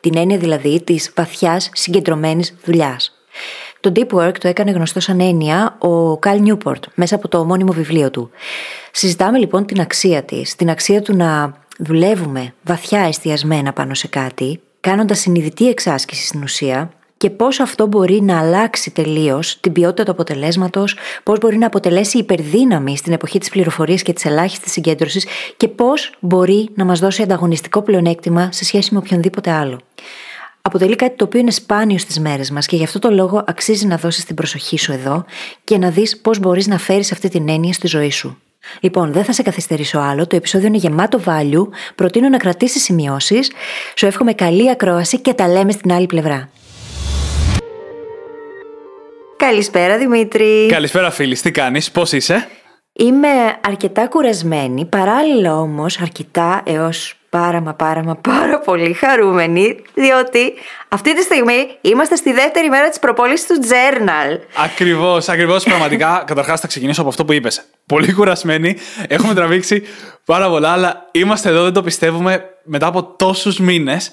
Την έννοια δηλαδή της βαθιάς συγκεντρωμένης δουλειάς. Το deep work το έκανε γνωστό σαν έννοια ο Καλ Newport μέσα από το ομώνυμο βιβλίο του. Συζητάμε λοιπόν την αξία της, την αξία του να δουλεύουμε βαθιά εστιασμένα πάνω σε κάτι, κάνοντας συνειδητή εξάσκηση στην ουσία και πώς αυτό μπορεί να αλλάξει τελείως την ποιότητα του αποτελέσματος, πώς μπορεί να αποτελέσει υπερδύναμη στην εποχή της πληροφορίας και της ελάχιστης συγκέντρωσης και πώς μπορεί να μας δώσει ανταγωνιστικό πλεονέκτημα σε σχέση με οποιονδήποτε άλλο. Αποτελεί κάτι το οποίο είναι σπάνιο στις μέρες μας και γι' αυτό το λόγο αξίζει να δώσεις την προσοχή σου εδώ και να δεις πώς μπορείς να φέρεις αυτή την έννοια στη ζωή σου. Λοιπόν, δεν θα σε καθυστερήσω άλλο. Το επεισόδιο είναι γεμάτο value. Προτείνω να κρατήσεις σημειώσεις. Σου εύχομαι καλή ακρόαση και τα λέμε στην άλλη πλευρά. Καλησπέρα Δημήτρη. Καλησπέρα φίλη, τι κάνεις, πώς είσαι; Είμαι αρκετά κουρασμένη, παράλληλα όμως αρκετά έως πάρα μα πάρα μα πάρα πολύ χαρούμενη, διότι αυτή τη στιγμή είμαστε στη δεύτερη μέρα της προπόλησης του Journal. Ακριβώς, ακριβώς, πραγματικά, καταρχάς θα ξεκινήσω από αυτό που είπες. Πολύ κουρασμένοι, έχουμε τραβήξει πάρα πολλά, αλλά είμαστε εδώ, δεν το πιστεύουμε, μετά από τόσους μήνες.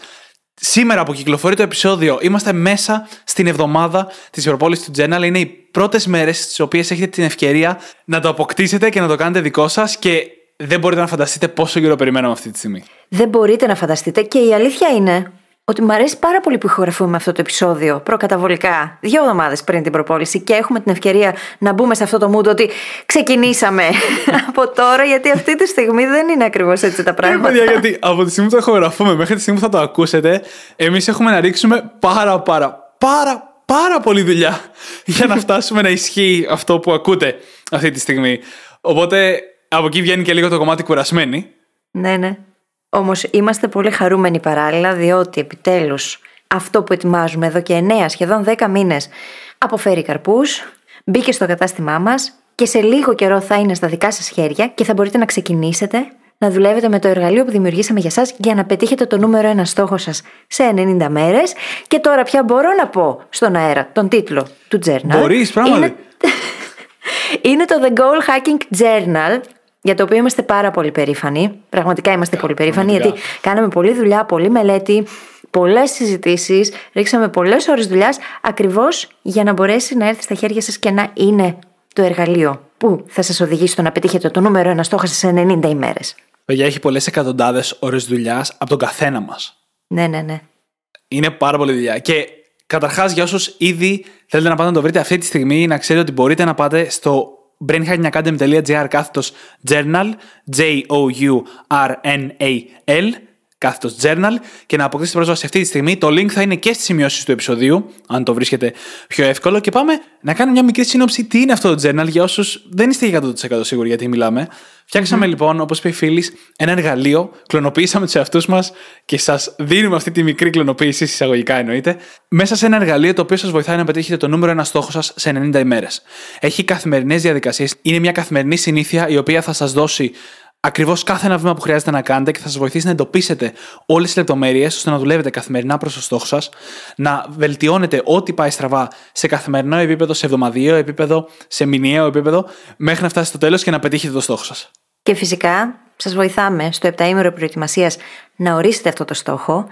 Σήμερα που κυκλοφορεί το επεισόδιο, είμαστε μέσα στην εβδομάδα της προπόληση του Journal. Είναι οι πρώτες μέρες στις οποίες έχετε την ευκαιρία να το αποκτήσετε και να το κάνετε δικό σας και δεν μπορείτε να φανταστείτε πόσο καιρό περιμέναμε αυτή τη στιγμή. Δεν μπορείτε να φανταστείτε και η αλήθεια είναι ότι μου αρέσει πάρα πολύ που ηχογραφούμε αυτό το επεισόδιο προκαταβολικά, δύο εβδομάδες πριν την προπόληση και έχουμε την ευκαιρία να μπούμε σε αυτό το mood ότι ξεκινήσαμε από τώρα, γιατί αυτή τη στιγμή δεν είναι ακριβώς έτσι τα πράγματα. Παιδιά, γιατί από τη στιγμή που το ηχογραφούμε μέχρι τη στιγμή που θα το ακούσετε, εμείς έχουμε να ρίξουμε πάρα, πάρα, πάρα, πάρα πολύ δουλειά για να φτάσουμε να ισχύει αυτό που ακούτε αυτή τη στιγμή. Οπότε από εκεί βγαίνει και λίγο το κομμάτι κουρασμένη. Ναι, ναι. Όμως είμαστε πολύ χαρούμενοι παράλληλα, διότι επιτέλους αυτό που ετοιμάζουμε εδώ και 9 σχεδόν 10 μήνες αποφέρει καρπούς, μπήκε στο κατάστημά μας και σε λίγο καιρό θα είναι στα δικά σας χέρια και θα μπορείτε να ξεκινήσετε να δουλεύετε με το εργαλείο που δημιουργήσαμε για σας για να πετύχετε το νούμερο ένα στόχο σας σε 90 μέρες και τώρα πια μπορώ να πω στον αέρα τον τίτλο του journal. Μπορείς, πράγματι. Είναι... είναι το The Goal Hacking Journal για το οποίο είμαστε πάρα πολύ περήφανοι. Πραγματικά είμαστε πολύ περήφανοι, γιατί κάναμε πολλή δουλειά, πολλή μελέτη, πολλές συζητήσεις, ρίξαμε πολλές ώρες δουλειάς, ακριβώς για να μπορέσει να έρθει στα χέρια σας και να είναι το εργαλείο που θα σας οδηγήσει στο να πετύχετε το νούμερο ένα στόχο σε 90 ημέρες. Παιδιά, έχει πολλές εκατοντάδες ώρες δουλειάς από τον καθένα μας. Ναι, ναι, ναι. Είναι πάρα πολύ δουλειά. Και καταρχάς, για όσους ήδη θέλετε να πάτε να το βρείτε αυτή τη στιγμή, να ξέρετε ότι μπορείτε να πάτε στο brainhackingacademy.gr κάθετος journal, J-O-U-R-N-A-L, κάθετος journal και να αποκτήσετε πρόσβαση αυτή τη στιγμή. Το link θα είναι και στις σημειώσεις του επεισοδίου, αν το βρίσκετε πιο εύκολο. Και πάμε να κάνουμε μια μικρή σύνοψη τι είναι αυτό το journal για όσους δεν είστε 100% σίγουροι γιατί μιλάμε. Φτιάξαμε λοιπόν, όπως είπε η φίλη, ένα εργαλείο, κλωνοποιήσαμε τους εαυτούς μας και σας δίνουμε αυτή τη μικρή κλωνοποίηση, εισαγωγικά εννοείται, μέσα σε ένα εργαλείο το οποίο σας βοηθάει να πετύχετε το νούμερο ένα στόχο σας σε 90 ημέρες. Έχει καθημερινές διαδικασίες, είναι μια καθημερινή συνήθεια η οποία θα σας δώσει ακριβώς κάθε ένα βήμα που χρειάζεται να κάνετε και θα σας βοηθήσει να εντοπίσετε όλες τις λεπτομέρειες ώστε να δουλεύετε καθημερινά προς το στόχο σας, να βελτιώνετε ό,τι πάει στραβά σε καθημερινό επίπεδο, σε εβδομαδιαίο επίπεδο, σε μηνιαίο επίπεδο, μέχρι να φτάσετε στο τέλος και να πετύχετε το στόχο σας. Και φυσικά σας βοηθάμε στο επταήμερο προετοιμασίας να ορίσετε αυτό το στόχο.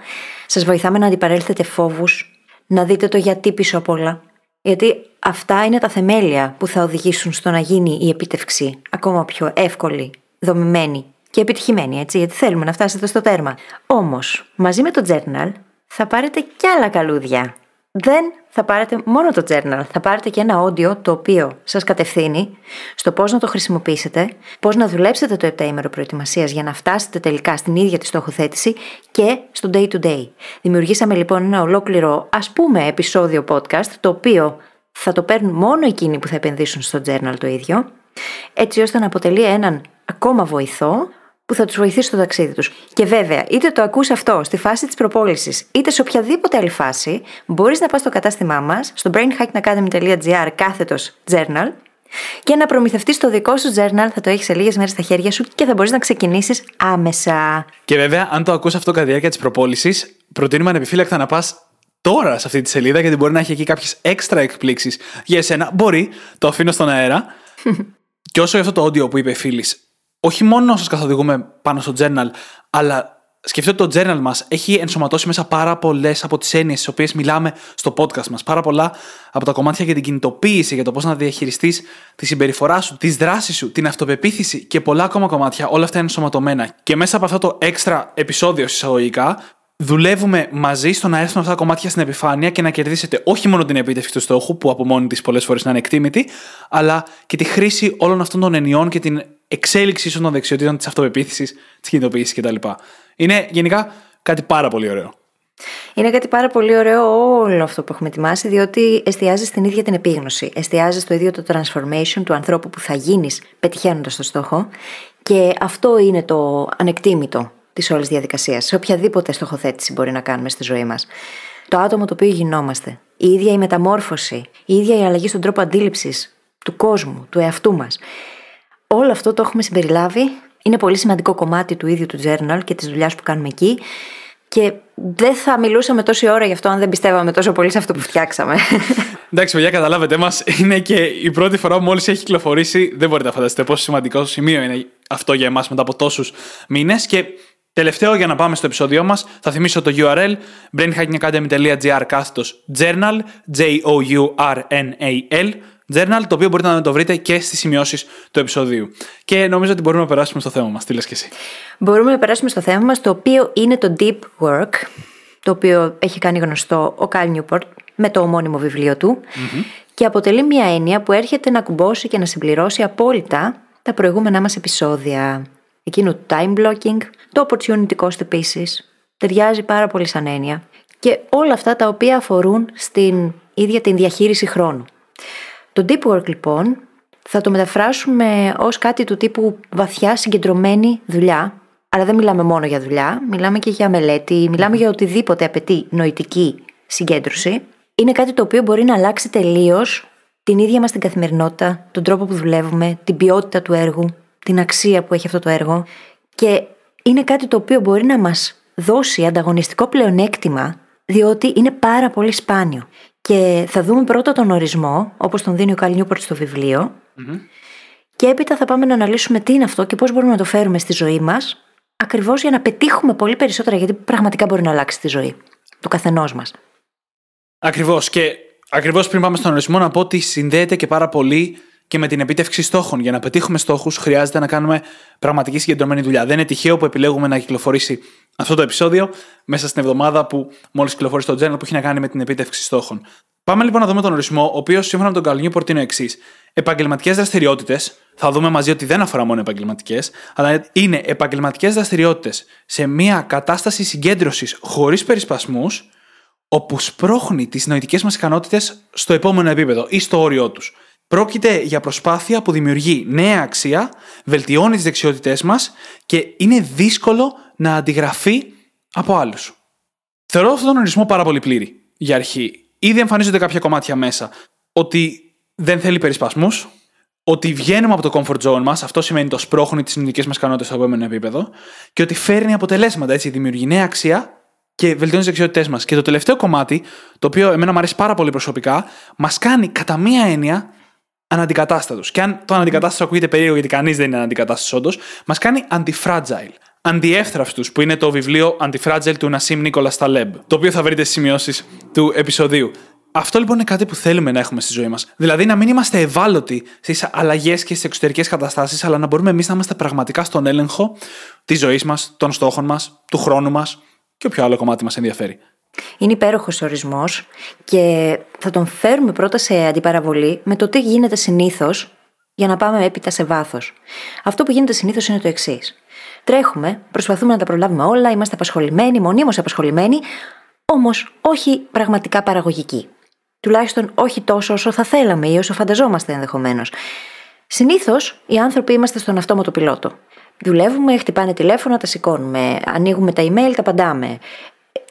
Σας βοηθάμε να αντιπαρέλθετε φόβους, να δείτε το γιατί πίσω απ' όλα. Γιατί αυτά είναι τα θεμέλια που θα οδηγήσουν στο να γίνει η επίτευξη ακόμα πιο εύκολη δομημένη και επιτυχημένη, έτσι, γιατί θέλουμε να φτάσετε στο τέρμα. Όμως, μαζί με το journal θα πάρετε κι άλλα καλούδια. Δεν θα πάρετε μόνο το journal, θα πάρετε και ένα audio το οποίο σας κατευθύνει στο πώς να το χρησιμοποιήσετε, πώς να δουλέψετε το 7 ημέρο προετοιμασίας για να φτάσετε τελικά στην ίδια τη στοχοθέτηση και στο day to day. Δημιουργήσαμε λοιπόν ένα ολόκληρο ας πούμε επεισόδιο podcast το οποίο θα το παίρνουν μόνο εκείνοι που θα επενδύσουν στο journal το ίδιο έτσι ώστε να αποτελεί έναν ακόμα βοηθό που θα τους βοηθήσει στο ταξίδι τους. Και βέβαια, είτε το ακούς αυτό στη φάση της προπόλησης, είτε σε οποιαδήποτε άλλη φάση, μπορείς να πας στο κατάστημά μας, στο brainhackingacademy.gr κάθετος journal, και να προμηθευτείς το δικό σου journal, θα το έχεις σε λίγες μέρες στα χέρια σου και θα μπορείς να ξεκινήσεις άμεσα. Και βέβαια, αν το ακούς αυτό κατά τη διάρκεια της προπόλησης, προτείνουμε ανεπιφύλακτα να πας τώρα σε αυτή τη σελίδα, γιατί μπορεί να έχει εκεί κάποιες έξτρα εκπλήξεις για εσένα. Μπορεί, το αφήνω στον αέρα. και όσο για αυτό το audio που είπε φίλης, όχι μόνο σας καθοδηγούμε πάνω στο journal, αλλά σκεφτείτε ότι το journal μας έχει ενσωματώσει μέσα πάρα πολλές από τις έννοιες τι οποίες μιλάμε στο podcast μας. Πάρα πολλά από τα κομμάτια για την κινητοποίηση, για το πώς να διαχειριστείς τη συμπεριφορά σου, τις δράσεις σου, την αυτοπεποίθηση και πολλά ακόμα κομμάτια. Όλα αυτά είναι ενσωματωμένα. Και μέσα από αυτό το έξτρα επεισόδιο συσσαγωγικά, δουλεύουμε μαζί στο να έρθουν αυτά τα κομμάτια στην επιφάνεια και να κερδίσετε όχι μόνο την επίτευξη του στόχου, που από μόνη της πολλές φορές να είναι εκτίμητη, αλλά και τη χρήση όλων αυτών των ενιών και την εξέλιξη των δεξιοτήτων της αυτοπεποίθησης, της κινητοποίησης κτλ. Είναι γενικά κάτι πάρα πολύ ωραίο. Είναι κάτι πάρα πολύ ωραίο όλο αυτό που έχουμε ετοιμάσει, διότι εστιάζεις στην ίδια την επίγνωση. Εστιάζεις στο ίδιο το transformation του ανθρώπου που θα γίνεις πετυχαίνοντας το στόχο. Και αυτό είναι το ανεκτήμητο της όλης διαδικασίας. Σε οποιαδήποτε στοχοθέτηση μπορεί να κάνουμε στη ζωή μας. Το άτομο το οποίο γινόμαστε. Η ίδια η μεταμόρφωση. Η ίδια η αλλαγή στον τρόπο αντίληψης του κόσμου, του εαυτού μας. Όλο αυτό το έχουμε συμπεριλάβει. Είναι πολύ σημαντικό κομμάτι του ίδιου του journal και της δουλειάς που κάνουμε εκεί. Και δεν θα μιλούσαμε τόση ώρα γι' αυτό αν δεν πιστεύαμε τόσο πολύ σε αυτό που φτιάξαμε. Εντάξει, παιδιά, καταλάβετε μας. Είναι και η πρώτη φορά που μόλις έχει κυκλοφορήσει. Δεν μπορείτε να φανταστείτε πόσο σημαντικό σημείο είναι αυτό για εμάς μετά από τόσους μήνες. Και τελευταίο, για να πάμε στο επεισόδιο μας, θα θυμίσω το URL brainhackingacademy.gr κάθετος journal, J-O-U-R-N-A-L journal, το οποίο μπορείτε να το βρείτε και στις σημειώσεις του επεισοδίου. Και νομίζω ότι μπορούμε να περάσουμε στο θέμα μας. Τι λες και εσύ; Μπορούμε να περάσουμε στο θέμα μας, το οποίο είναι το Deep Work, το οποίο έχει κάνει γνωστό ο Καλ Νιούπορτ με το ομώνυμο βιβλίο του. Mm-hmm. Και αποτελεί μια έννοια που έρχεται να κουμπώσει και να συμπληρώσει απόλυτα τα προηγούμενά μας επεισόδια. Εκείνο το time blocking, το opportunity cost επίσης. Ταιριάζει πάρα πολύ σαν έννοια. Και όλα αυτά τα οποία αφορούν στην ίδια την διαχείριση χρόνου. Το deep work λοιπόν θα το μεταφράσουμε ως κάτι του τύπου βαθιά συγκεντρωμένη δουλειά, αλλά δεν μιλάμε μόνο για δουλειά, μιλάμε και για μελέτη, μιλάμε για οτιδήποτε απαιτεί νοητική συγκέντρωση. Είναι κάτι το οποίο μπορεί να αλλάξει τελείως την ίδια μας την καθημερινότητα, τον τρόπο που δουλεύουμε, την ποιότητα του έργου, την αξία που έχει αυτό το έργο και είναι κάτι το οποίο μπορεί να μας δώσει ανταγωνιστικό πλεονέκτημα διότι είναι πάρα πολύ σπάνιο. Και θα δούμε πρώτα τον ορισμό, όπως τον δίνει ο Καλ Νιούπορτ στο βιβλιο και έπειτα θα πάμε να αναλύσουμε τι είναι αυτό και πώς μπορούμε να το φέρουμε στη ζωή μας, ακριβώς για να πετύχουμε πολύ περισσότερα, γιατί πραγματικά μπορεί να αλλάξει τη ζωή του καθενός μας. Ακριβώς και ακριβώς πριν πάμε στον ορισμό να πω ότι συνδέεται και πάρα πολύ και με την επίτευξη στόχων. Για να πετύχουμε στόχους, χρειάζεται να κάνουμε πραγματική συγκεντρωμένη δουλειά. Δεν είναι τυχαίο που επιλέγουμε να κυκλοφορήσει αυτό το επεισόδιο μέσα στην εβδομάδα που μόλις κυκλοφόρησε το journal που έχει να κάνει με την επίτευξη στόχων. Πάμε λοιπόν να δούμε τον ορισμό, ο οποίος σύμφωνα με τον Καλ Νιούπορτ είναι ο εξής. Επαγγελματικές δραστηριότητες, θα δούμε μαζί ότι δεν αφορά μόνο επαγγελματικές, αλλά είναι επαγγελματικές δραστηριότητες σε μια κατάσταση συγκέντρωσης χωρίς περισπασμούς, όπου σπρώχνει τις νοητικές μας ικανότητες στο επόμενο επίπεδο ή στο όριό τους. Πρόκειται για προσπάθεια που δημιουργεί νέα αξία, βελτιώνει τις δεξιότητές μας και είναι δύσκολο να αντιγραφεί από άλλους. Θεωρώ αυτόν τον ορισμό πάρα πολύ πλήρη για αρχή. Ήδη εμφανίζονται κάποια κομμάτια μέσα. Ότι δεν θέλει περισπασμούς, ότι βγαίνουμε από το comfort zone μας, αυτό σημαίνει το σπρώχνει τις συνειδητικέ μας ικανότητες στο επόμενο επίπεδο, και ότι φέρνει αποτελέσματα, έτσι, δημιουργεί νέα αξία και βελτιώνει τις δεξιότητές μας. Και το τελευταίο κομμάτι, το οποίο εμένα μου αρέσει πάρα πολύ προσωπικά, μας κάνει κατά μία έννοια αναντικατάστατου. Και αν το αναντικατάστατο ακούγεται περίεργο, γιατί κανείς δεν είναι αναντικατάστατος όντως, μας κάνει anti-fragile. Αντιεύθραυστου, που είναι το βιβλίο Antifragile του Νασίμ Νίκολα Ταλέμπ, το οποίο θα βρείτε στις σημειώσεις του επεισοδίου. Αυτό λοιπόν είναι κάτι που θέλουμε να έχουμε στη ζωή μας. Δηλαδή να μην είμαστε ευάλωτοι στις αλλαγές και στις εξωτερικές καταστάσεις, αλλά να μπορούμε εμείς να είμαστε πραγματικά στον έλεγχο της ζωής μας, των στόχων μας, του χρόνου μας και όποιο άλλο κομμάτι μας ενδιαφέρει. Είναι υπέροχος ορισμός και θα τον φέρουμε πρώτα σε αντιπαραβολή με το τι γίνεται συνήθως για να πάμε έπειτα σε βάθος. Αυτό που γίνεται συνήθως είναι το εξής. Τρέχουμε, προσπαθούμε να τα προλάβουμε όλα, είμαστε απασχολημένοι, μονίμως απασχολημένοι, όμως όχι πραγματικά παραγωγικοί. Τουλάχιστον όχι τόσο όσο θα θέλαμε ή όσο φανταζόμαστε ενδεχομένως. Συνήθως οι άνθρωποι είμαστε στον αυτόματο πιλότο. Δουλεύουμε, χτυπάνε τηλέφωνα, τα σηκώνουμε, ανοίγουμε τα email, τα απαντάμε.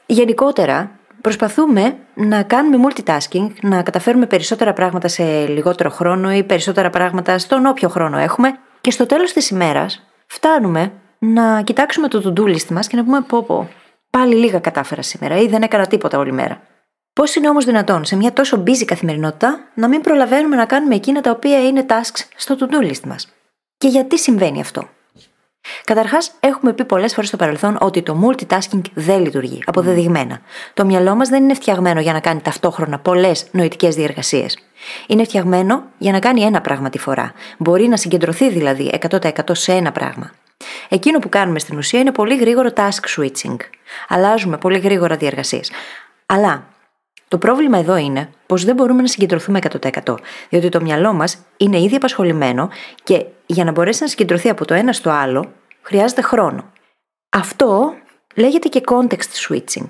Γενικότερα, προσπαθούμε να κάνουμε multitasking, να καταφέρουμε περισσότερα πράγματα σε λιγότερο χρόνο ή περισσότερα πράγματα στον όποιο χρόνο έχουμε και στο τέλος της ημέρας φτάνουμε να κοιτάξουμε το to-do list μας και να πούμε πω πω, πάλι λίγα κατάφερα σήμερα ή δεν έκανα τίποτα όλη μέρα. Πώς είναι όμως δυνατόν σε μια τόσο busy καθημερινότητα να μην προλαβαίνουμε να κάνουμε εκείνα τα οποία είναι tasks στο to-do list μας; Και γιατί συμβαίνει αυτό; Καταρχάς, έχουμε πει πολλές φορές στο παρελθόν ότι το multitasking δεν λειτουργεί, αποδεδειγμένα. Το μυαλό μας δεν είναι φτιαγμένο για να κάνει ταυτόχρονα πολλές νοητικές διεργασίες. Είναι φτιαγμένο για να κάνει ένα πράγμα τη φορά. Μπορεί να συγκεντρωθεί δηλαδή 100% σε ένα πράγμα. Εκείνο που κάνουμε στην ουσία είναι πολύ γρήγορο task switching. Αλλάζουμε πολύ γρήγορα διεργασίες. Αλλά το πρόβλημα εδώ είναι πως δεν μπορούμε να συγκεντρωθούμε 100%. Διότι το μυαλό μας είναι ήδη απασχολημένο και για να μπορέσει να συγκεντρωθεί από το ένα στο άλλο, χρειάζεται χρόνο. Αυτό λέγεται και context switching.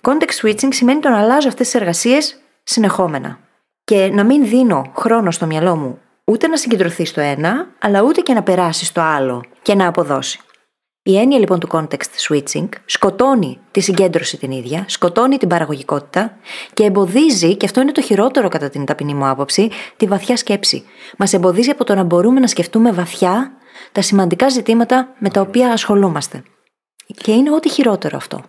Context switching σημαίνει το να αλλάζω αυτές τις εργασίες συνεχόμενα. Και να μην δίνω χρόνο στο μυαλό μου ούτε να συγκεντρωθεί στο ένα, αλλά ούτε και να περάσει στο άλλο και να αποδώσει. Η έννοια λοιπόν του context switching σκοτώνει τη συγκέντρωση την ίδια, σκοτώνει την παραγωγικότητα και εμποδίζει, και αυτό είναι το χειρότερο κατά την ταπεινή μου άποψη, τη βαθιά σκέψη. Μας εμποδίζει από το να μπορούμε να σκεφτούμε βαθιά τα σημαντικά ζητήματα με τα οποία ασχολούμαστε. Και είναι ό,τι χειρότερο αυτό.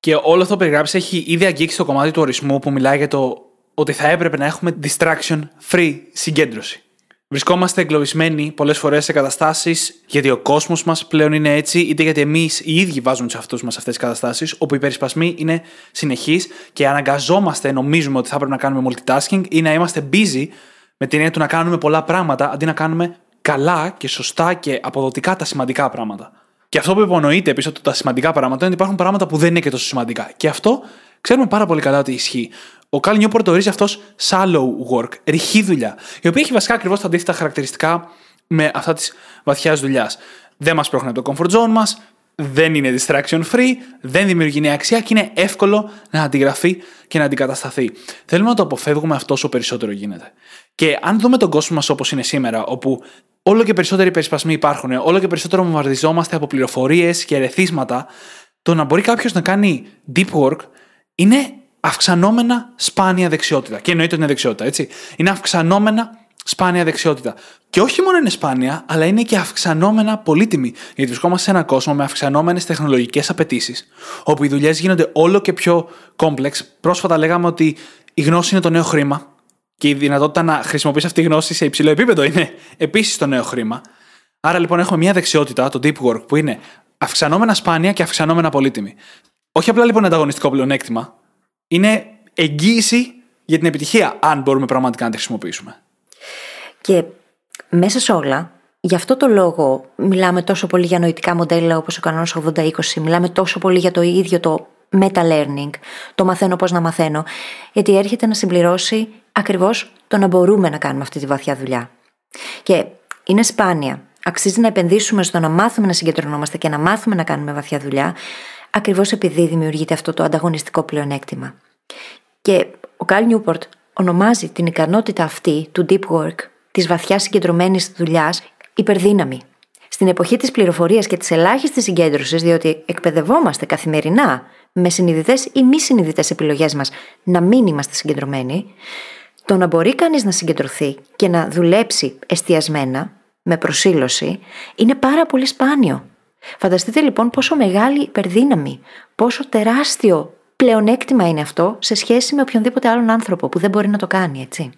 Και όλο αυτό που περιγράψεις έχει ήδη αγγίξει το κομμάτι του ορισμού που μιλάει για το ότι θα έπρεπε να έχουμε distraction free συγκέντρωση. Βρισκόμαστε εγκλωβισμένοι πολλές φορές σε καταστάσεις γιατί ο κόσμος μας πλέον είναι έτσι, είτε γιατί εμείς οι ίδιοι βάζουμε τους εαυτούς μας σε αυτές τις καταστάσεις, όπου οι περισπασμοί είναι συνεχείς και αναγκαζόμαστε, νομίζουμε ότι θα πρέπει να κάνουμε multitasking ή να είμαστε busy με την έννοια του να κάνουμε πολλά πράγματα αντί να κάνουμε καλά και σωστά και αποδοτικά τα σημαντικά πράγματα. Και αυτό που υπονοείται πίσω από τα σημαντικά πράγματα είναι ότι υπάρχουν πράγματα που δεν είναι και τόσο σημαντικά. Και αυτό ξέρουμε πάρα πολύ καλά ότι ισχύει. Ο Καλ Νιόπορ το ορίζει αυτός shallow work, ρηχή δουλειά, η οποία έχει βασικά ακριβώς τα αντίθετα χαρακτηριστικά με αυτά της βαθιάς δουλειάς. Δεν μας πρόχνει από το comfort zone μας, δεν είναι distraction free, δεν δημιουργεί νέα αξία και είναι εύκολο να αντιγραφεί και να αντικατασταθεί. Θέλουμε να το αποφεύγουμε αυτό όσο περισσότερο γίνεται. Και αν δούμε τον κόσμο μας όπως είναι σήμερα, όπου όλο και περισσότεροι περισπασμοί υπάρχουν, όλο και περισσότερο βομβαρδιζόμαστε από πληροφορίες και ερεθίσματα, το να μπορεί κάποιος να κάνει deep work είναι αυξανόμενα σπάνια δεξιότητα. Και εννοείται ότι είναι δεξιότητα, έτσι. Είναι αυξανόμενα σπάνια δεξιότητα. Και όχι μόνο είναι σπάνια, αλλά είναι και αυξανόμενα πολύτιμη. Γιατί βρισκόμαστε σε έναν κόσμο με αυξανόμενες τεχνολογικές απαιτήσεις, όπου οι δουλειές γίνονται όλο και πιο κόμπλεξ. Πρόσφατα λέγαμε ότι η γνώση είναι το νέο χρήμα. Και η δυνατότητα να χρησιμοποιήσει αυτή τη γνώση σε υψηλό επίπεδο είναι επίσης το νέο χρήμα. Άρα λοιπόν έχουμε μια δεξιότητα, το deep work, που είναι αυξανόμενα σπάνια και αυξανόμενα πολύτιμη. Όχι απλά λοιπόν ανταγωνιστικό πλεονέκτημα, είναι εγγύηση για την επιτυχία, αν μπορούμε πραγματικά να τη χρησιμοποιήσουμε. Και μέσα σε όλα, γι' αυτό το λόγο μιλάμε τόσο πολύ για νοητικά μοντέλα όπως ο κανόνας 80-20, μιλάμε τόσο πολύ για το ίδιο το meta-learning, το μαθαίνω πώς να μαθαίνω, γιατί έρχεται να συμπληρώσει ακριβώς το να μπορούμε να κάνουμε αυτή τη βαθιά δουλειά. Και είναι σπάνια. Αξίζει να επενδύσουμε στο να μάθουμε να συγκεντρωνόμαστε και να μάθουμε να κάνουμε βαθιά δουλειά, ακριβώς επειδή δημιουργείται αυτό το ανταγωνιστικό πλεονέκτημα. Και ο Καλ Νιούπορτ ονομάζει την ικανότητα αυτή του deep work, της βαθιάς συγκεντρωμένης δουλειάς, υπερδύναμη. Στην εποχή της πληροφορίας και της ελάχιστης συγκέντρωσης, διότι εκπαιδευόμαστε καθημερινά με συνειδητές ή μη συνειδητές επιλογές μας να μην είμαστε συγκεντρωμένοι, το να μπορεί κανείς να συγκεντρωθεί και να δουλέψει εστιασμένα, με προσήλωση, είναι πάρα πολύ σπάνιο. Φανταστείτε λοιπόν πόσο μεγάλη υπερδύναμη, πόσο τεράστιο πλεονέκτημα είναι αυτό σε σχέση με οποιονδήποτε άλλον άνθρωπο που δεν μπορεί να το κάνει, έτσι.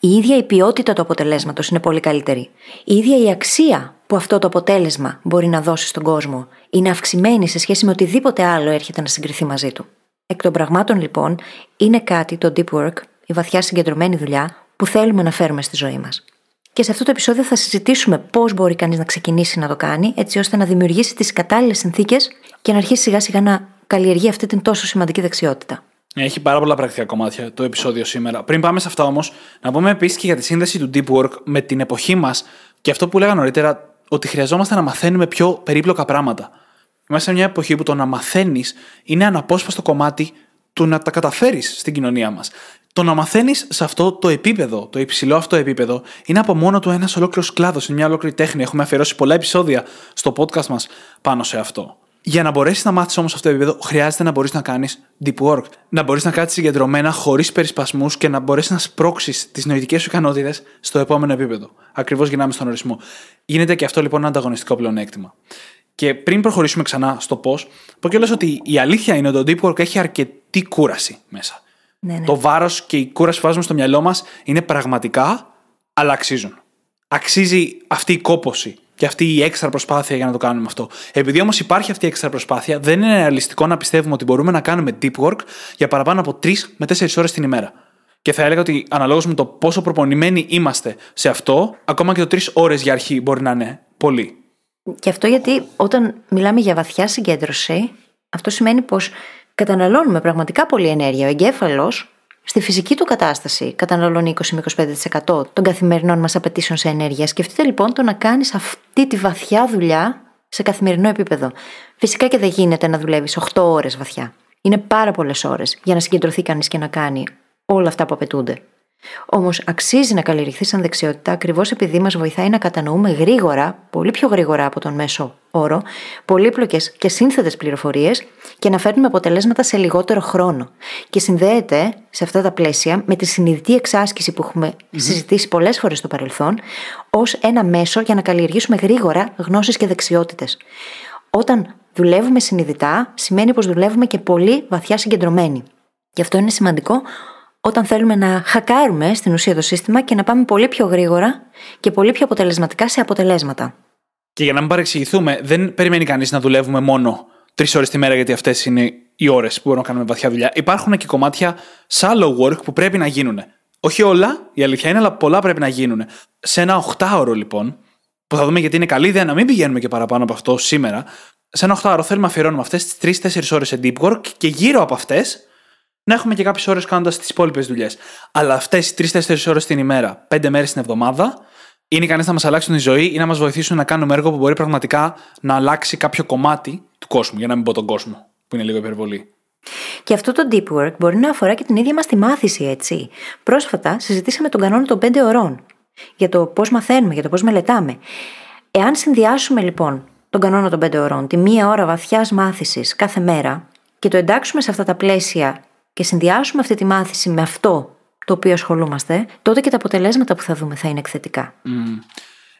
Η ίδια η ποιότητα του αποτελέσματος είναι πολύ καλύτερη. Η ίδια η αξία που αυτό το αποτέλεσμα μπορεί να δώσει στον κόσμο είναι αυξημένη σε σχέση με οτιδήποτε άλλο έρχεται να συγκριθεί μαζί του. Εκ των πραγμάτων λοιπόν είναι κάτι το deep work, η βαθιά συγκεντρωμένη δουλειά που θέλουμε να φέρουμε στη ζωή μας. Και σε αυτό το επεισόδιο θα συζητήσουμε πώς μπορεί κανείς να ξεκινήσει να το κάνει, έτσι ώστε να δημιουργήσει τις κατάλληλες συνθήκες και να αρχίσει σιγά σιγά να καλλιεργεί αυτή την τόσο σημαντική δεξιότητα. Έχει πάρα πολλά πρακτικά κομμάτια το επεισόδιο σήμερα. Πριν πάμε σε αυτά όμως, να πούμε επίσης και για τη σύνδεση του deep work με την εποχή μας και αυτό που λέγα νωρίτερα, ότι χρειαζόμαστε να μαθαίνουμε πιο περίπλοκα πράγματα. Είμαστε σε μια εποχή που το να μαθαίνεις είναι αναπόσπαστο κομμάτι του να τα καταφέρεις στην κοινωνία μας. Το να μαθαίνεις σε αυτό το επίπεδο, το υψηλό αυτό επίπεδο, είναι από μόνο του ένας ολόκληρος κλάδος, είναι μια ολόκληρη τέχνη. Έχουμε αφιερώσει πολλά επεισόδια στο podcast μας πάνω σε αυτό. Για να μπορέσεις να μάθεις όμως αυτό το επίπεδο, χρειάζεται να μπορείς να κάνεις deep work. Να μπορείς να κάτσεις συγκεντρωμένα, χωρίς περισπασμούς και να μπορέσεις να σπρώξεις τις νοητικές σου ικανότητες στο επόμενο επίπεδο. Ακριβώς γυρνάμε στον ορισμό. Γίνεται και αυτό λοιπόν ένα ανταγωνιστικό πλεονέκτημα. Και πριν προχωρήσουμε ξανά στο πώς, πω και ότι η αλήθεια είναι ότι το deep work έχει αρκετή κούραση μέσα. Ναι, ναι. Το βάρος και η κούραση που βάζουμε στο μυαλό μας είναι πραγματικά, αλλά αξίζουν. Αξίζει αυτή η κόποση και αυτή η έξτρα προσπάθεια για να το κάνουμε αυτό. Επειδή όμως υπάρχει αυτή η έξτρα προσπάθεια, δεν είναι ρεαλιστικό να πιστεύουμε ότι μπορούμε να κάνουμε deep work για παραπάνω από 3 με 4 ώρες την ημέρα. Και θα έλεγα ότι αναλόγως με το πόσο προπονημένοι είμαστε σε αυτό, ακόμα και το 3 ώρες για αρχή μπορεί να είναι πολύ. Και αυτό γιατί όταν μιλάμε για βαθιά συγκέντρωση, αυτό σημαίνει πως καταναλώνουμε πραγματικά πολύ ενέργεια. Ο εγκέφαλος στη φυσική του κατάσταση καταναλώνει 20 25% των καθημερινών μας απαιτήσεων σε ενέργεια. Σκεφτείτε λοιπόν το να κάνεις αυτή τη βαθιά δουλειά σε καθημερινό επίπεδο. Φυσικά και δεν γίνεται να δουλεύεις 8 ώρες βαθιά. Είναι πάρα πολλές ώρες για να συγκεντρωθεί κανείς και να κάνει όλα αυτά που απαιτούνται. Όμως αξίζει να καλλιεργηθεί σαν δεξιότητα ακριβώς επειδή μας βοηθάει να κατανοούμε γρήγορα, πολύ πιο γρήγορα από τον μέσο όρο, πολύπλοκες και σύνθετες πληροφορίες και να φέρνουμε αποτελέσματα σε λιγότερο χρόνο. Και συνδέεται σε αυτά τα πλαίσια με τη συνειδητή εξάσκηση που εχουμε συζητήσει πολλές φορές στο παρελθόν, ως ένα μέσο για να καλλιεργήσουμε γρήγορα γνώσεις και δεξιότητες. Όταν δουλεύουμε συνειδητά, σημαίνει πως δουλεύουμε και πολύ βαθιά συγκεντρωμένοι. Γι' αυτό είναι σημαντικό όταν θέλουμε να χακάρουμε στην ουσία το σύστημα και να πάμε πολύ πιο γρήγορα και πολύ πιο αποτελεσματικά σε αποτελέσματα. Και για να μην παρεξηγηθούμε, δεν περιμένει κανείς να δουλεύουμε μόνο τρεις ώρες τη μέρα, γιατί αυτές είναι οι ώρες που μπορούμε να κάνουμε βαθιά δουλειά. Υπάρχουν και κομμάτια shallow work που πρέπει να γίνουν. Όχι όλα, η αλήθεια είναι, αλλά πολλά πρέπει να γίνουν. Σε ένα οχτάωρο λοιπόν, που θα δούμε γιατί είναι καλή ιδέα να μην πηγαίνουμε και παραπάνω από αυτό σήμερα, σε ένα οχτάωρο θέλουμε να αφιερώνουμε αυτές τις 3-4 ώρες σε deep work και γύρω από αυτές να έχουμε και κάποιες ώρες κάνοντας τις υπόλοιπες δουλειές. Αλλά αυτές οι 3-4 ώρες την ημέρα, 5 μέρες την εβδομάδα, είναι ικανές να μας αλλάξουν τη ζωή ή να μας βοηθήσουν να κάνουμε έργο που μπορεί πραγματικά να αλλάξει κάποιο κομμάτι του κόσμου, για να μην πω τον κόσμο, που είναι λίγο υπερβολή. Και αυτό το deep work μπορεί να αφορά και την ίδια μας τη μάθηση, έτσι. Πρόσφατα συζητήσαμε τον κανόνα των 5 ωρών. Για το πώς μαθαίνουμε, για το πώς μελετάμε. Εάν συνδυάσουμε λοιπόν τον κανόνα των 5 ωρών, τη μία ώρα βαθιάς μάθησης κάθε μέρα, και το εντάξουμε σε αυτά τα πλαίσια και συνδυάσουμε αυτή τη μάθηση με αυτό το οποίο ασχολούμαστε, τότε και τα αποτελέσματα που θα δούμε θα είναι εκθετικά. Mm.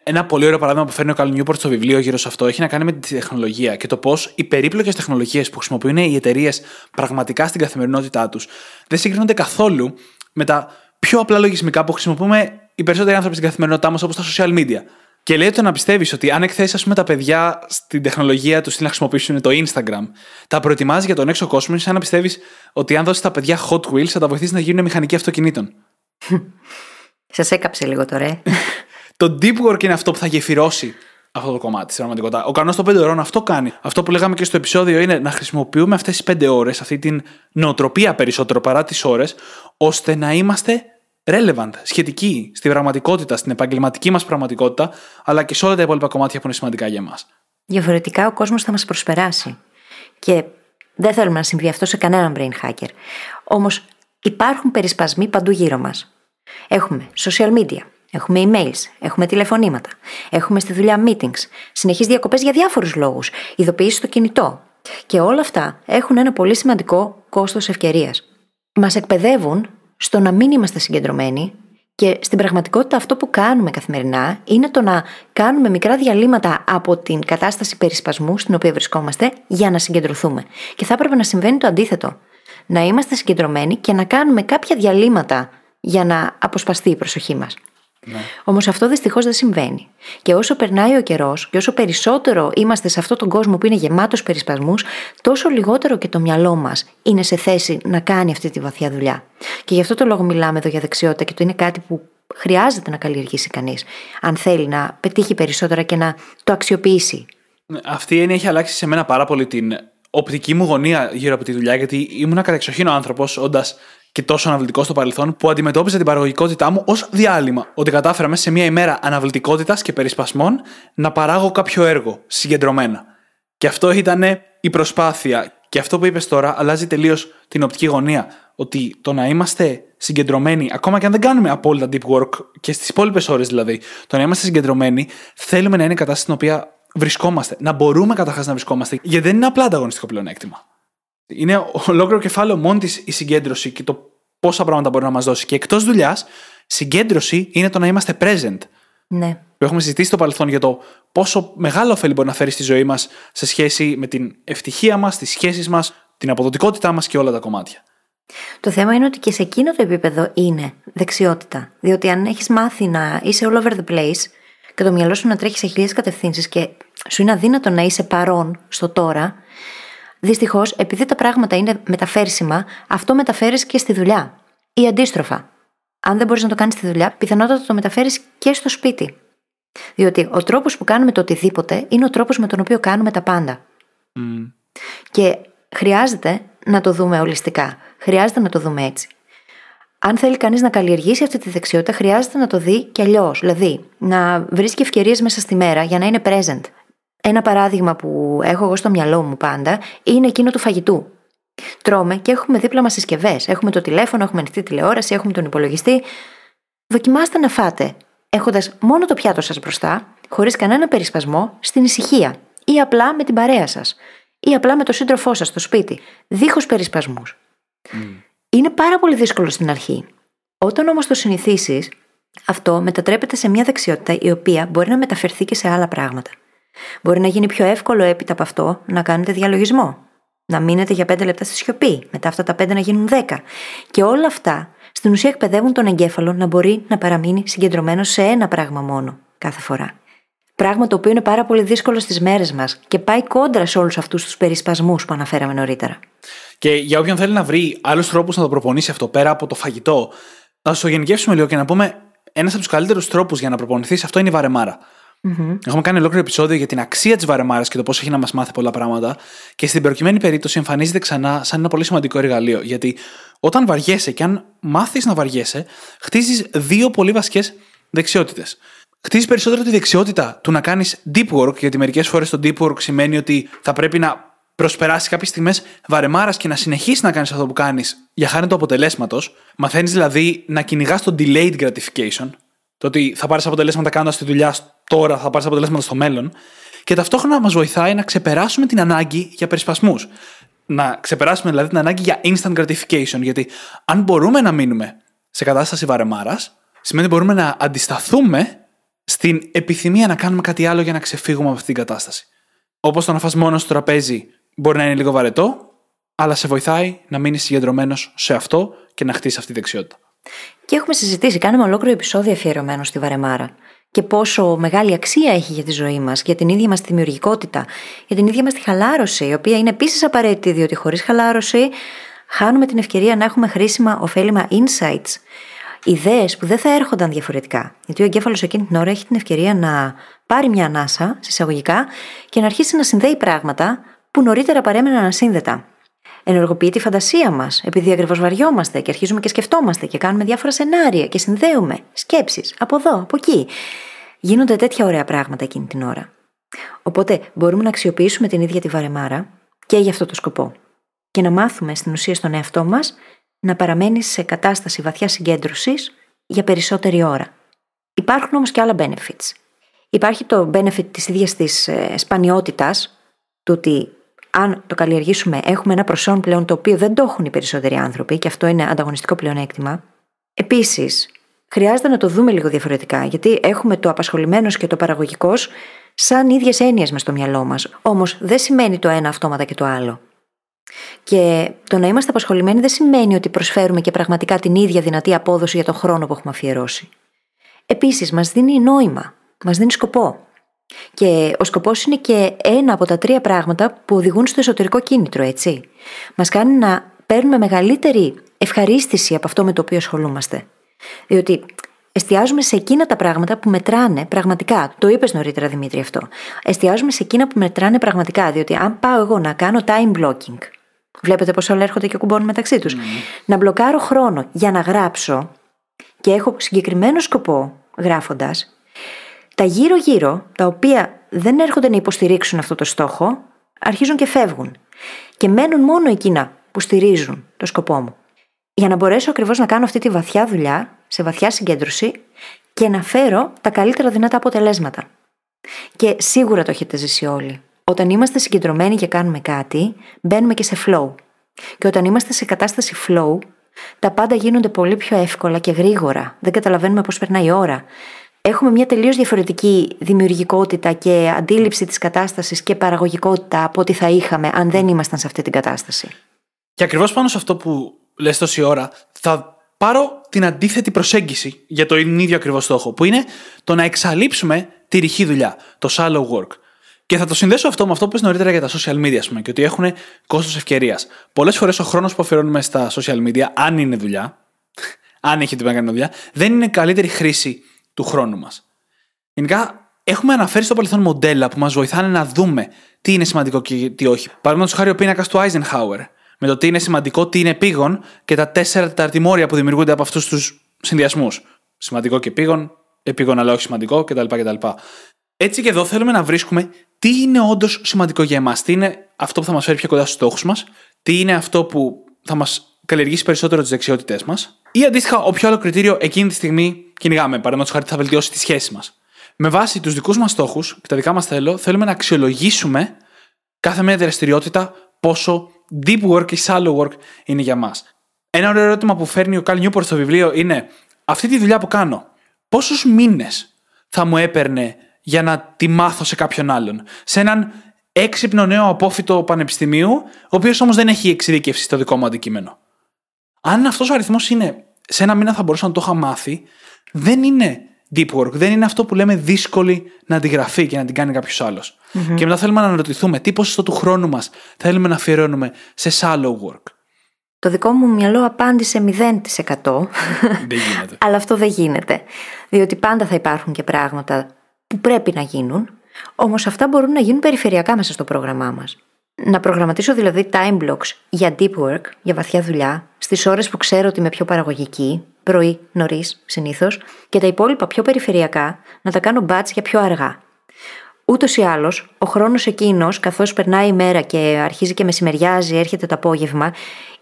Ένα πολύ ωραίο παράδειγμα που φέρνει ο Καλ Νιούπορτ στο βιβλίο γύρω σε αυτό έχει να κάνει με τη τεχνολογία και το πώς οι περίπλοκες τεχνολογίες που χρησιμοποιούν οι εταιρείες πραγματικά στην καθημερινότητά τους δεν συγκρίνονται καθόλου με τα πιο απλά λογισμικά που χρησιμοποιούμε οι περισσότεροι άνθρωποι στην καθημερινότητά μας, όπως τα social media. Και λέει το να πιστεύεις ότι αν εκθέσεις, ας πούμε, τα παιδιά στην τεχνολογία τους να χρησιμοποιήσουν το Instagram, τα προετοιμάζει για τον έξω κόσμο, είναι σαν να πιστεύεις ότι αν δώσεις τα παιδιά Hot Wheels θα τα βοηθήσεις να γίνουν μηχανικοί αυτοκινήτων. Σας έκαψε λίγο τώρα, ε. το deep work είναι αυτό που θα γεφυρώσει αυτό το κομμάτι στην πραγματικότητα. Ο κανόνας των 5 ώρων αυτό κάνει. Αυτό που λέγαμε και στο επεισόδιο είναι να χρησιμοποιούμε αυτές τις 5 ώρες, αυτή την νοοτροπία περισσότερο παρά τις ώρες, ώστε να είμαστε relevant, σχετική στην πραγματικότητα, στην επαγγελματική μας πραγματικότητα, αλλά και σε όλα τα υπόλοιπα κομμάτια που είναι σημαντικά για εμά. Διαφορετικά ο κόσμος θα μας προσπεράσει. Και δεν θέλουμε να συμβεί αυτό σε κανέναν brain hacker. Όμως υπάρχουν περισπασμοί παντού γύρω μας. Έχουμε social media, έχουμε emails, έχουμε τηλεφωνήματα, έχουμε στη δουλειά meetings, συνεχείς διακοπές για διάφορους λόγους, ειδοποιήσεις στο κινητό. Και όλα αυτά έχουν ένα πολύ σημαντικό κόστος ευκαιρίας. Μας εκπαιδεύουν στο να μην είμαστε συγκεντρωμένοι και στην πραγματικότητα αυτό που κάνουμε καθημερινά είναι το να κάνουμε μικρά διαλύματα από την κατάσταση περισπασμού στην οποία βρισκόμαστε για να συγκεντρωθούμε. Και θα έπρεπε να συμβαίνει το αντίθετο. Να είμαστε συγκεντρωμένοι και να κάνουμε κάποια διαλύματα για να αποσπαστεί η προσοχή μας. Ναι. Όμως αυτό δυστυχώς δεν συμβαίνει. Και όσο περνάει ο καιρός και όσο περισσότερο είμαστε σε αυτόν τον κόσμο που είναι γεμάτος περισπασμούς, τόσο λιγότερο και το μυαλό μας είναι σε θέση να κάνει αυτή τη βαθιά δουλειά. Και γι' αυτό το λόγο μιλάμε εδώ για δεξιότητα και το είναι κάτι που χρειάζεται να καλλιεργήσει κανείς, αν θέλει να πετύχει περισσότερα και να το αξιοποιήσει. Ναι, αυτή η έννοια έχει αλλάξει σε μένα πάρα πολύ την οπτική μου γωνία γύρω από τη δουλειά, γιατί ήμουν κατεξοχήν ο άνθρωπος, όντας και τόσο αναβλητικό στο παρελθόν που αντιμετώπιζα την παραγωγικότητά μου ως διάλειμμα. Ότι κατάφερα μέσα σε μία ημέρα αναβλητικότητας και περισπασμών να παράγω κάποιο έργο συγκεντρωμένα. Και αυτό ήταν η προσπάθεια. Και αυτό που είπες τώρα αλλάζει τελείως την οπτική γωνία. Ότι το να είμαστε συγκεντρωμένοι, ακόμα και αν δεν κάνουμε απόλυτα deep work και στις υπόλοιπες ώρες δηλαδή, το να είμαστε συγκεντρωμένοι, θέλουμε να είναι η κατάσταση στην οποία βρισκόμαστε. Να μπορούμε καταρχάς να βρισκόμαστε, γιατί δεν είναι απλά ανταγωνιστικό πλεονέκτημα. Είναι ολόκληρο κεφάλαιο μόνη της η συγκέντρωση και το πόσα πράγματα μπορεί να μας δώσει. Και εκτός δουλειάς, συγκέντρωση είναι το να είμαστε present. Ναι. Που έχουμε συζητήσει στο παρελθόν για το πόσο μεγάλο ωφέλη μπορεί να φέρει στη ζωή μας σε σχέση με την ευτυχία μας, τις σχέσεις μας, την αποδοτικότητά μας και όλα τα κομμάτια. Το θέμα είναι ότι και σε εκείνο το επίπεδο είναι δεξιότητα. Διότι αν έχεις μάθει να είσαι all over the place και το μυαλό σου να τρέχει σε χιλιάδε κατευθύνσεις και σου είναι αδύνατο να είσαι παρόν στο τώρα, δυστυχώς επειδή τα πράγματα είναι μεταφέρσιμα, αυτό μεταφέρεις και στη δουλειά. Ή αντίστροφα. Αν δεν μπορείς να το κάνεις στη δουλειά, πιθανότατα το μεταφέρεις και στο σπίτι. Διότι ο τρόπος που κάνουμε το οτιδήποτε είναι ο τρόπος με τον οποίο κάνουμε τα πάντα. Και χρειάζεται να το δούμε ολιστικά. Χρειάζεται να το δούμε έτσι. Αν θέλει κανείς να καλλιεργήσει αυτή τη δεξιότητα, χρειάζεται να το δει και αλλιώς. Δηλαδή, να βρίσκει ευκαιρίες μέσα στη μέρα για να είναι present. Ένα παράδειγμα που έχω εγώ στο μυαλό μου πάντα είναι εκείνο του φαγητού. Τρώμε και έχουμε δίπλα μας συσκευές. Έχουμε το τηλέφωνο, έχουμε ανοιχτή τηλεόραση, έχουμε τον υπολογιστή. Δοκιμάστε να φάτε, έχοντας μόνο το πιάτο σας μπροστά, χωρίς κανένα περισπασμό, στην ησυχία. Ή απλά με την παρέα σας. Ή απλά με τον σύντροφό σας στο σπίτι, δίχως περισπασμούς. Είναι πάρα πολύ δύσκολο στην αρχή. Όταν όμως το συνηθίσεις, αυτό μετατρέπεται σε μια δεξιότητα η οποία μπορεί να μεταφερθεί και σε άλλα πράγματα. Μπορεί να γίνει πιο εύκολο έπειτα από αυτό να κάνετε διαλογισμό. Να μείνετε για 5 λεπτά στη σιωπή, μετά αυτά τα 5 να γίνουν 10. Και όλα αυτά στην ουσία εκπαιδεύουν τον εγκέφαλο να μπορεί να παραμείνει συγκεντρωμένο σε ένα πράγμα μόνο κάθε φορά. Πράγμα το οποίο είναι πάρα πολύ δύσκολο στις μέρες μας και πάει κόντρα σε όλους αυτούς τους περισπασμούς που αναφέραμε νωρίτερα. Και για όποιον θέλει να βρει άλλους τρόπους να το προπονήσει αυτό πέρα από το φαγητό, να το γενικεύσουμε λίγο και να πούμε ένας από τους καλύτερους τρόπους για να προπονηθείς αυτό είναι η βαρεμάρα. Mm-hmm. Έχουμε κάνει ολόκληρο επεισόδιο για την αξία της βαρεμάρας και το πώς έχει να μας μάθει πολλά πράγματα. Και στην προκειμένη περίπτωση εμφανίζεται ξανά σαν ένα πολύ σημαντικό εργαλείο. Γιατί όταν βαριέσαι και αν μάθεις να βαριέσαι, χτίζεις δύο πολύ βασικές δεξιότητες. Χτίζεις περισσότερο τη δεξιότητα του να κάνεις deep work, γιατί μερικές φορές το deep work σημαίνει ότι θα πρέπει να προσπεράσεις κάποιες στιγμές βαρεμάρας και να συνεχίσεις να κάνεις αυτό που κάνεις για χάρη του αποτελέσματος. Μαθαίνεις δηλαδή να κυνηγάς το delayed gratification, το ότι θα πάρεις αποτελέσματα κάνοντας τη δουλειά τώρα, θα πάρεις αποτελέσματα στο μέλλον. Και ταυτόχρονα μας βοηθάει να ξεπεράσουμε την ανάγκη για περισπασμούς. Να ξεπεράσουμε δηλαδή την ανάγκη για instant gratification. Γιατί αν μπορούμε να μείνουμε σε κατάσταση βαρεμάρας, σημαίνει ότι μπορούμε να αντισταθούμε στην επιθυμία να κάνουμε κάτι άλλο για να ξεφύγουμε από αυτή την κατάσταση. Όπως το να φας μόνος στο τραπέζι μπορεί να είναι λίγο βαρετό, αλλά σε βοηθάει να μείνεις συγκεντρωμένος σε αυτό και να χτίσεις αυτή τη δεξιότητα. Και έχουμε συζητήσει, κάνουμε ολόκληρο επεισόδιο αφιερωμένο στη Βαρεμάρα. Και πόσο μεγάλη αξία έχει για τη ζωή μας, για την ίδια μας τη δημιουργικότητα, για την ίδια μας τη χαλάρωση, η οποία είναι επίσης απαραίτητη, διότι χωρίς χαλάρωση χάνουμε την ευκαιρία να έχουμε χρήσιμα ωφέλιμα insights, ιδέες που δεν θα έρχονταν διαφορετικά. Γιατί ο εγκέφαλος εκείνη την ώρα έχει την ευκαιρία να πάρει μια ανάσα, συσσαγωγικά, και να αρχίσει να συνδέει πράγματα που νωρίτερα παρέμεναν ασύνδετα ενεργοποιεί τη φαντασία μας, επειδή ακριβώς βαριόμαστε και αρχίζουμε και σκεφτόμαστε και κάνουμε διάφορα σενάρια και συνδέουμε σκέψεις από εδώ, από εκεί. Γίνονται τέτοια ωραία πράγματα εκείνη την ώρα. Οπότε μπορούμε να αξιοποιήσουμε την ίδια τη βαρεμάρα και για αυτό το σκοπό. Και να μάθουμε στην ουσία στον εαυτό μας να παραμένει σε κατάσταση βαθιά συγκέντρωσης για περισσότερη ώρα. Υπάρχουν όμως και άλλα benefits. Υπάρχει το benefit της ίδιας της ε, σπανιότητας, του ότι αν το καλλιεργήσουμε, έχουμε ένα προσόν πλέον το οποίο δεν το έχουν οι περισσότεροι άνθρωποι και αυτό είναι ανταγωνιστικό πλεονέκτημα. Επίσης, χρειάζεται να το δούμε λίγο διαφορετικά, γιατί έχουμε το απασχολημένος και το παραγωγικός σαν ίδιες έννοιες με στο μυαλό μας. Όμως δεν σημαίνει το ένα αυτόματα και το άλλο. Και το να είμαστε απασχολημένοι δεν σημαίνει ότι προσφέρουμε και πραγματικά την ίδια δυνατή απόδοση για τον χρόνο που έχουμε αφιερώσει. Επίσης, μας δίνει νόημα, μας δίνει σκοπό. Και ο σκοπός είναι και ένα από τα τρία πράγματα που οδηγούν στο εσωτερικό κίνητρο, έτσι. Μας κάνει να παίρνουμε μεγαλύτερη ευχαρίστηση από αυτό με το οποίο ασχολούμαστε. Διότι εστιάζουμε σε εκείνα τα πράγματα που μετράνε πραγματικά. Το είπες νωρίτερα, Δημήτρη, αυτό. Εστιάζουμε σε εκείνα που μετράνε πραγματικά. Διότι αν πάω εγώ να κάνω time blocking, βλέπετε πώ όλα έρχονται και κουμπώνουν μεταξύ τους, να μπλοκάρω χρόνο για να γράψω και έχω συγκεκριμένο σκοπό γράφοντας, τα γύρω-γύρω, τα οποία δεν έρχονται να υποστηρίξουν αυτό το στόχο, αρχίζουν και φεύγουν. και μένουν μόνο εκείνα που στηρίζουν το σκοπό μου. Για να μπορέσω ακριβώς να κάνω αυτή τη βαθιά δουλειά, σε βαθιά συγκέντρωση και να φέρω τα καλύτερα δυνατά αποτελέσματα. Και σίγουρα το έχετε ζήσει όλοι. Όταν είμαστε συγκεντρωμένοι και κάνουμε κάτι, μπαίνουμε και σε flow. Και όταν είμαστε σε κατάσταση flow, τα πάντα γίνονται πολύ πιο εύκολα και γρήγορα. Δεν καταλαβαίνουμε πώς περνάει η ώρα. Έχουμε μια τελείως διαφορετική δημιουργικότητα και αντίληψη της κατάστασης και παραγωγικότητα από ό,τι θα είχαμε αν δεν ήμασταν σε αυτή την κατάσταση. Και ακριβώς πάνω σε αυτό που λες τόση ώρα, θα πάρω την αντίθετη προσέγγιση για το ίδιο ακριβώς στόχο, που είναι το να εξαλείψουμε τη ρηχή δουλειά, το shallow work. Και θα το συνδέσω αυτό με αυτό που είπες νωρίτερα για τα social media, ας πούμε, και ότι έχουν κόστος ευκαιρίας. Πολλές φορές ο χρόνος που αφιερώνουμε στα social media, αν είναι δουλειά, αν έχει την κάνει δουλειά, δεν είναι καλύτερη χρήση του χρόνου μας. Γενικά, έχουμε αναφέρει στο παρελθόν μοντέλα που μας βοηθάνε να δούμε τι είναι σημαντικό και τι όχι. Παραδείγματος χάρη ο πίνακας του Eisenhower, με το τι είναι σημαντικό, τι είναι πήγον και τα τέσσερα τεταρτημόρια που δημιουργούνται από αυτούς τους συνδυασμούς. Σημαντικό και πήγον, επίγον αλλά όχι σημαντικό κτλ. κτλ. Έτσι και εδώ θέλουμε να βρίσκουμε τι είναι όντως σημαντικό για εμάς, τι είναι αυτό που θα μας φέρει πιο κοντά στους στόχους μας, τι είναι αυτό που θα μας καλλιεργήσει περισσότερο τις δεξιότητές μας, ή αντίστοιχα, όποιο άλλο κριτήριο εκείνη τη στιγμή κυνηγάμε. Παραδείγματος χάρη, θα βελτιώσει τη σχέση μας. Με βάση τους δικούς μας στόχους και τα δικά μας θέλω, θέλουμε να αξιολογήσουμε κάθε μία δραστηριότητα πόσο deep work ή shallow work είναι για μας. Ένα ωραίο ερώτημα που φέρνει ο Καλ Νιούπορ στο βιβλίο είναι αυτή τη δουλειά που κάνω, πόσους μήνες θα μου έπαιρνε για να τη μάθω σε κάποιον άλλον; Σε έναν έξυπνο νέο απόφυτο πανεπιστημίου, ο οποίος όμως δεν έχει εξειδικεύσει στο δικό μου αντικείμενο. Αν αυτός ο αριθμός είναι σε ένα μήνα θα μπορούσα να το είχα μάθει, δεν είναι deep work. Δεν είναι αυτό που λέμε δύσκολη να αντιγραφεί και να την κάνει κάποιος Και μετά θέλουμε να αναρωτηθούμε τι ποσοστό του χρόνου μας θέλουμε να αφιερώνουμε σε shallow work; Το δικό μου μυαλό απάντησε 0%. Δεν γίνεται. Αλλά αυτό δεν γίνεται. Διότι πάντα θα υπάρχουν και πράγματα που πρέπει να γίνουν, όμως αυτά μπορούν να γίνουν περιφερειακά μέσα στο πρόγραμμά μας. Να προγραμματίσω δηλαδή time blocks για deep work, για βαθιά δουλειά, στις ώρες που ξέρω ότι είμαι πιο παραγωγική, πρωί, νωρίς, συνήθως, και τα υπόλοιπα πιο περιφερειακά να τα κάνω batch για πιο αργά. Ούτως ή άλλως, ο χρόνος εκείνος, καθώς περνάει η μέρα και αρχίζει και μεσημεριάζει, έρχεται το απόγευμα,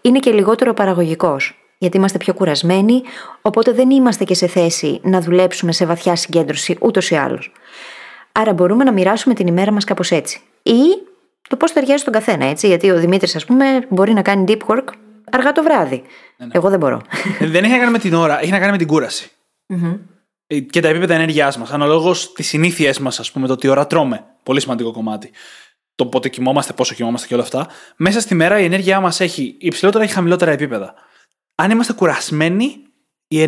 είναι και λιγότερο παραγωγικός. Γιατί είμαστε πιο κουρασμένοι, οπότε δεν είμαστε και σε θέση να δουλέψουμε σε βαθιά συγκέντρωση ούτως ή άλλως. Άρα μπορούμε να μοιράσουμε την ημέρα μας κάπως έτσι. Ή το πώς ταιριάζει στον καθένα, έτσι. Γιατί ο Δημήτρης, ας πούμε, μπορεί να κάνει deep work αργά το βράδυ. Ναι, ναι. Εγώ δεν μπορώ. Ε, δεν έχει να κάνει με την ώρα, έχει να κάνει με την κουραση ε, Και τα επίπεδα ενέργειάς μας. Αναλόγως τις συνήθειές μας, ας πούμε, το τι ώρα τρώμε. Πολύ σημαντικό κομμάτι. Το πότε κοιμόμαστε, πόσο κοιμόμαστε και όλα αυτά. Μέσα στη μέρα η ενέργειά μας έχει υψηλότερα ή χαμηλότερα επίπεδα. Αν είμαστε κουρασμένοι,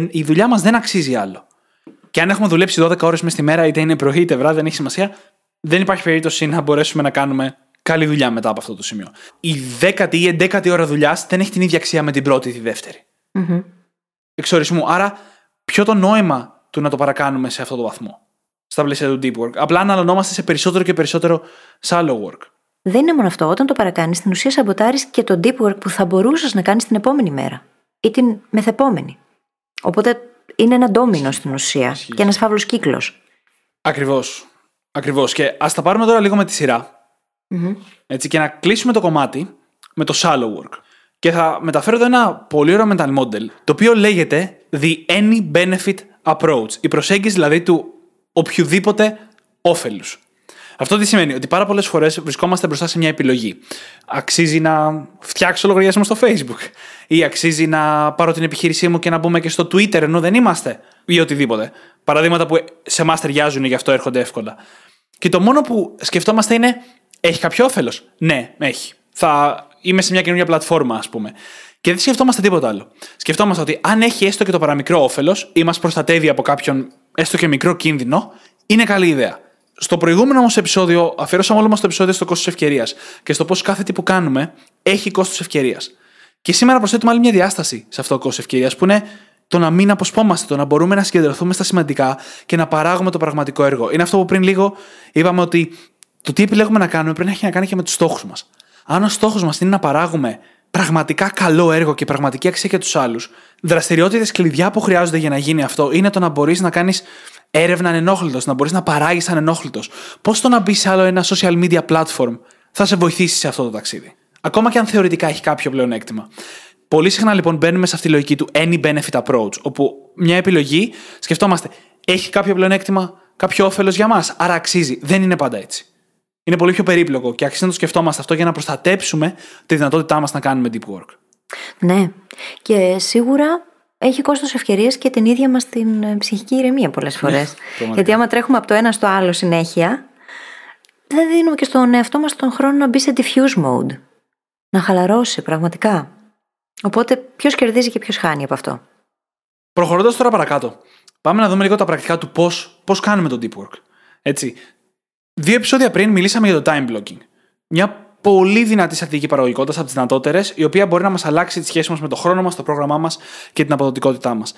η δουλειά μας δεν αξίζει άλλο. Και αν έχουμε δουλέψει 12 ώρες μες στη μέρα, είτε είναι πρωί είτε βράδυ, δεν έχει σημασία, δεν υπάρχει περίπτωση να μπορέσουμε να κάνουμε καλή δουλειά μετά από αυτό το σημείο. Η δέκατη ή εντέκατη ώρα δουλειάς δεν έχει την ίδια αξία με την πρώτη ή τη δεύτερη. Mm-hmm. Εξορισμού. Άρα, ποιο το νόημα του να το παρακάνουμε σε αυτό το βαθμό, στα πλαίσια του deep work; Απλά αναλωνόμαστε σε περισσότερο και περισσότερο shallow work. Δεν είναι μόνο αυτό. Όταν το παρακάνεις, στην ουσία σαμποτάρεις και το deep work που θα μπορούσες να κάνεις την επόμενη μέρα ή την μεθεπόμενη. Οπότε είναι ένα ντόμινο στην ουσία και ένας φαύλος κύκλος. Ακριβώς. Ακριβώς. Και ας τα πάρουμε τώρα λίγο με τη σειρα Έτσι, και να κλείσουμε το κομμάτι με το shallow work. Και θα μεταφέρω εδώ ένα πολύ ωραίο mental model, το οποίο λέγεται The Any Benefit Approach. Η προσέγγιση δηλαδή του οποιοδήποτε όφελους. Αυτό τι σημαίνει, ότι πάρα πολλές φορές βρισκόμαστε μπροστά σε μια επιλογή. Αξίζει να φτιάξω λογαριασμό στο Facebook, ή αξίζει να πάρω την επιχείρησή μου και να μπούμε και στο Twitter ενώ δεν είμαστε, ή οτιδήποτε. Παραδείγματα που σε εμά ταιριάζουν γι' αυτό έρχονται εύκολα. Και το μόνο που σκεφτόμαστε είναι, έχει κάποιο όφελος; Ναι, έχει. Θα είμαι σε μια καινούργια πλατφόρμα, ας πούμε. Και δεν σκεφτόμαστε τίποτα άλλο. Σκεφτόμαστε ότι αν έχει έστω και το παραμικρό όφελος ή μας προστατεύει από κάποιον έστω και μικρό κίνδυνο, είναι καλή ιδέα. Στο προηγούμενο όμως επεισόδιο, αφιερώσαμε όλο μας το επεισόδιο στο κόστος ευκαιρίας και στο πώς κάθε τι που κάνουμε έχει κόστος ευκαιρίας. Και σήμερα προσθέτουμε άλλη μια διάσταση σε αυτό το κόστος ευκαιρίας που είναι το να μην αποσπόμαστε, το να μπορούμε να συγκεντρωθούμε στα σημαντικά και να παράγουμε το πραγματικό έργο. Είναι αυτό που πριν λίγο είπαμε ότι το τι επιλέγουμε να κάνουμε πρέπει να έχει να κάνει και με τους στόχους μας. Αν ο στόχος μας είναι να παράγουμε πραγματικά καλό έργο και πραγματική αξία για τους άλλους, δραστηριότητες κλειδιά που χρειάζονται για να γίνει αυτό είναι το να μπορείς να κάνεις έρευνα ανενόχλητο, να μπορείς να παράγεις ανενόχλητο. Πώς το να μπεις σε άλλο ένα social media platform θα σε βοηθήσει σε αυτό το ταξίδι; Ακόμα και αν θεωρητικά έχει κάποιο πλεονέκτημα. Πολύ συχνά λοιπόν μπαίνουμε σε αυτή τη λογική του any benefit approach, όπου μια επιλογή σκεφτόμαστε, έχει κάποιο πλεονέκτημα, κάποιο όφελος για μας, άρα αξίζει. Δεν είναι πάντα έτσι. Είναι πολύ πιο περίπλοκο και αξίζει να το σκεφτόμαστε αυτό για να προστατέψουμε τη δυνατότητά μας να κάνουμε deep work. Ναι. Και σίγουρα έχει κόστος ευκαιρίες και την ίδια μας την ε, ψυχική ηρεμία πολλές φορές. Γιατί άμα τρέχουμε από το ένα στο άλλο συνέχεια, δεν δίνουμε και στον εαυτό μας τον χρόνο να μπει σε diffuse mode. Να χαλαρώσει πραγματικά. Οπότε ποιος κερδίζει και ποιος χάνει από αυτό. Προχωρώντας τώρα παρακάτω, πάμε να δούμε λίγο τα πρακτικά του πώς, πώς κάνουμε το deep work. Έτσι, δύο επεισόδια πριν μιλήσαμε για το time blocking. Μια πολύ δυνατή στρατηγική παραγωγικότητας από τις δυνατότερες, η οποία μπορεί να μας αλλάξει τη σχέση μας με το χρόνο μας, το πρόγραμμά μας και την αποδοτικότητά μας.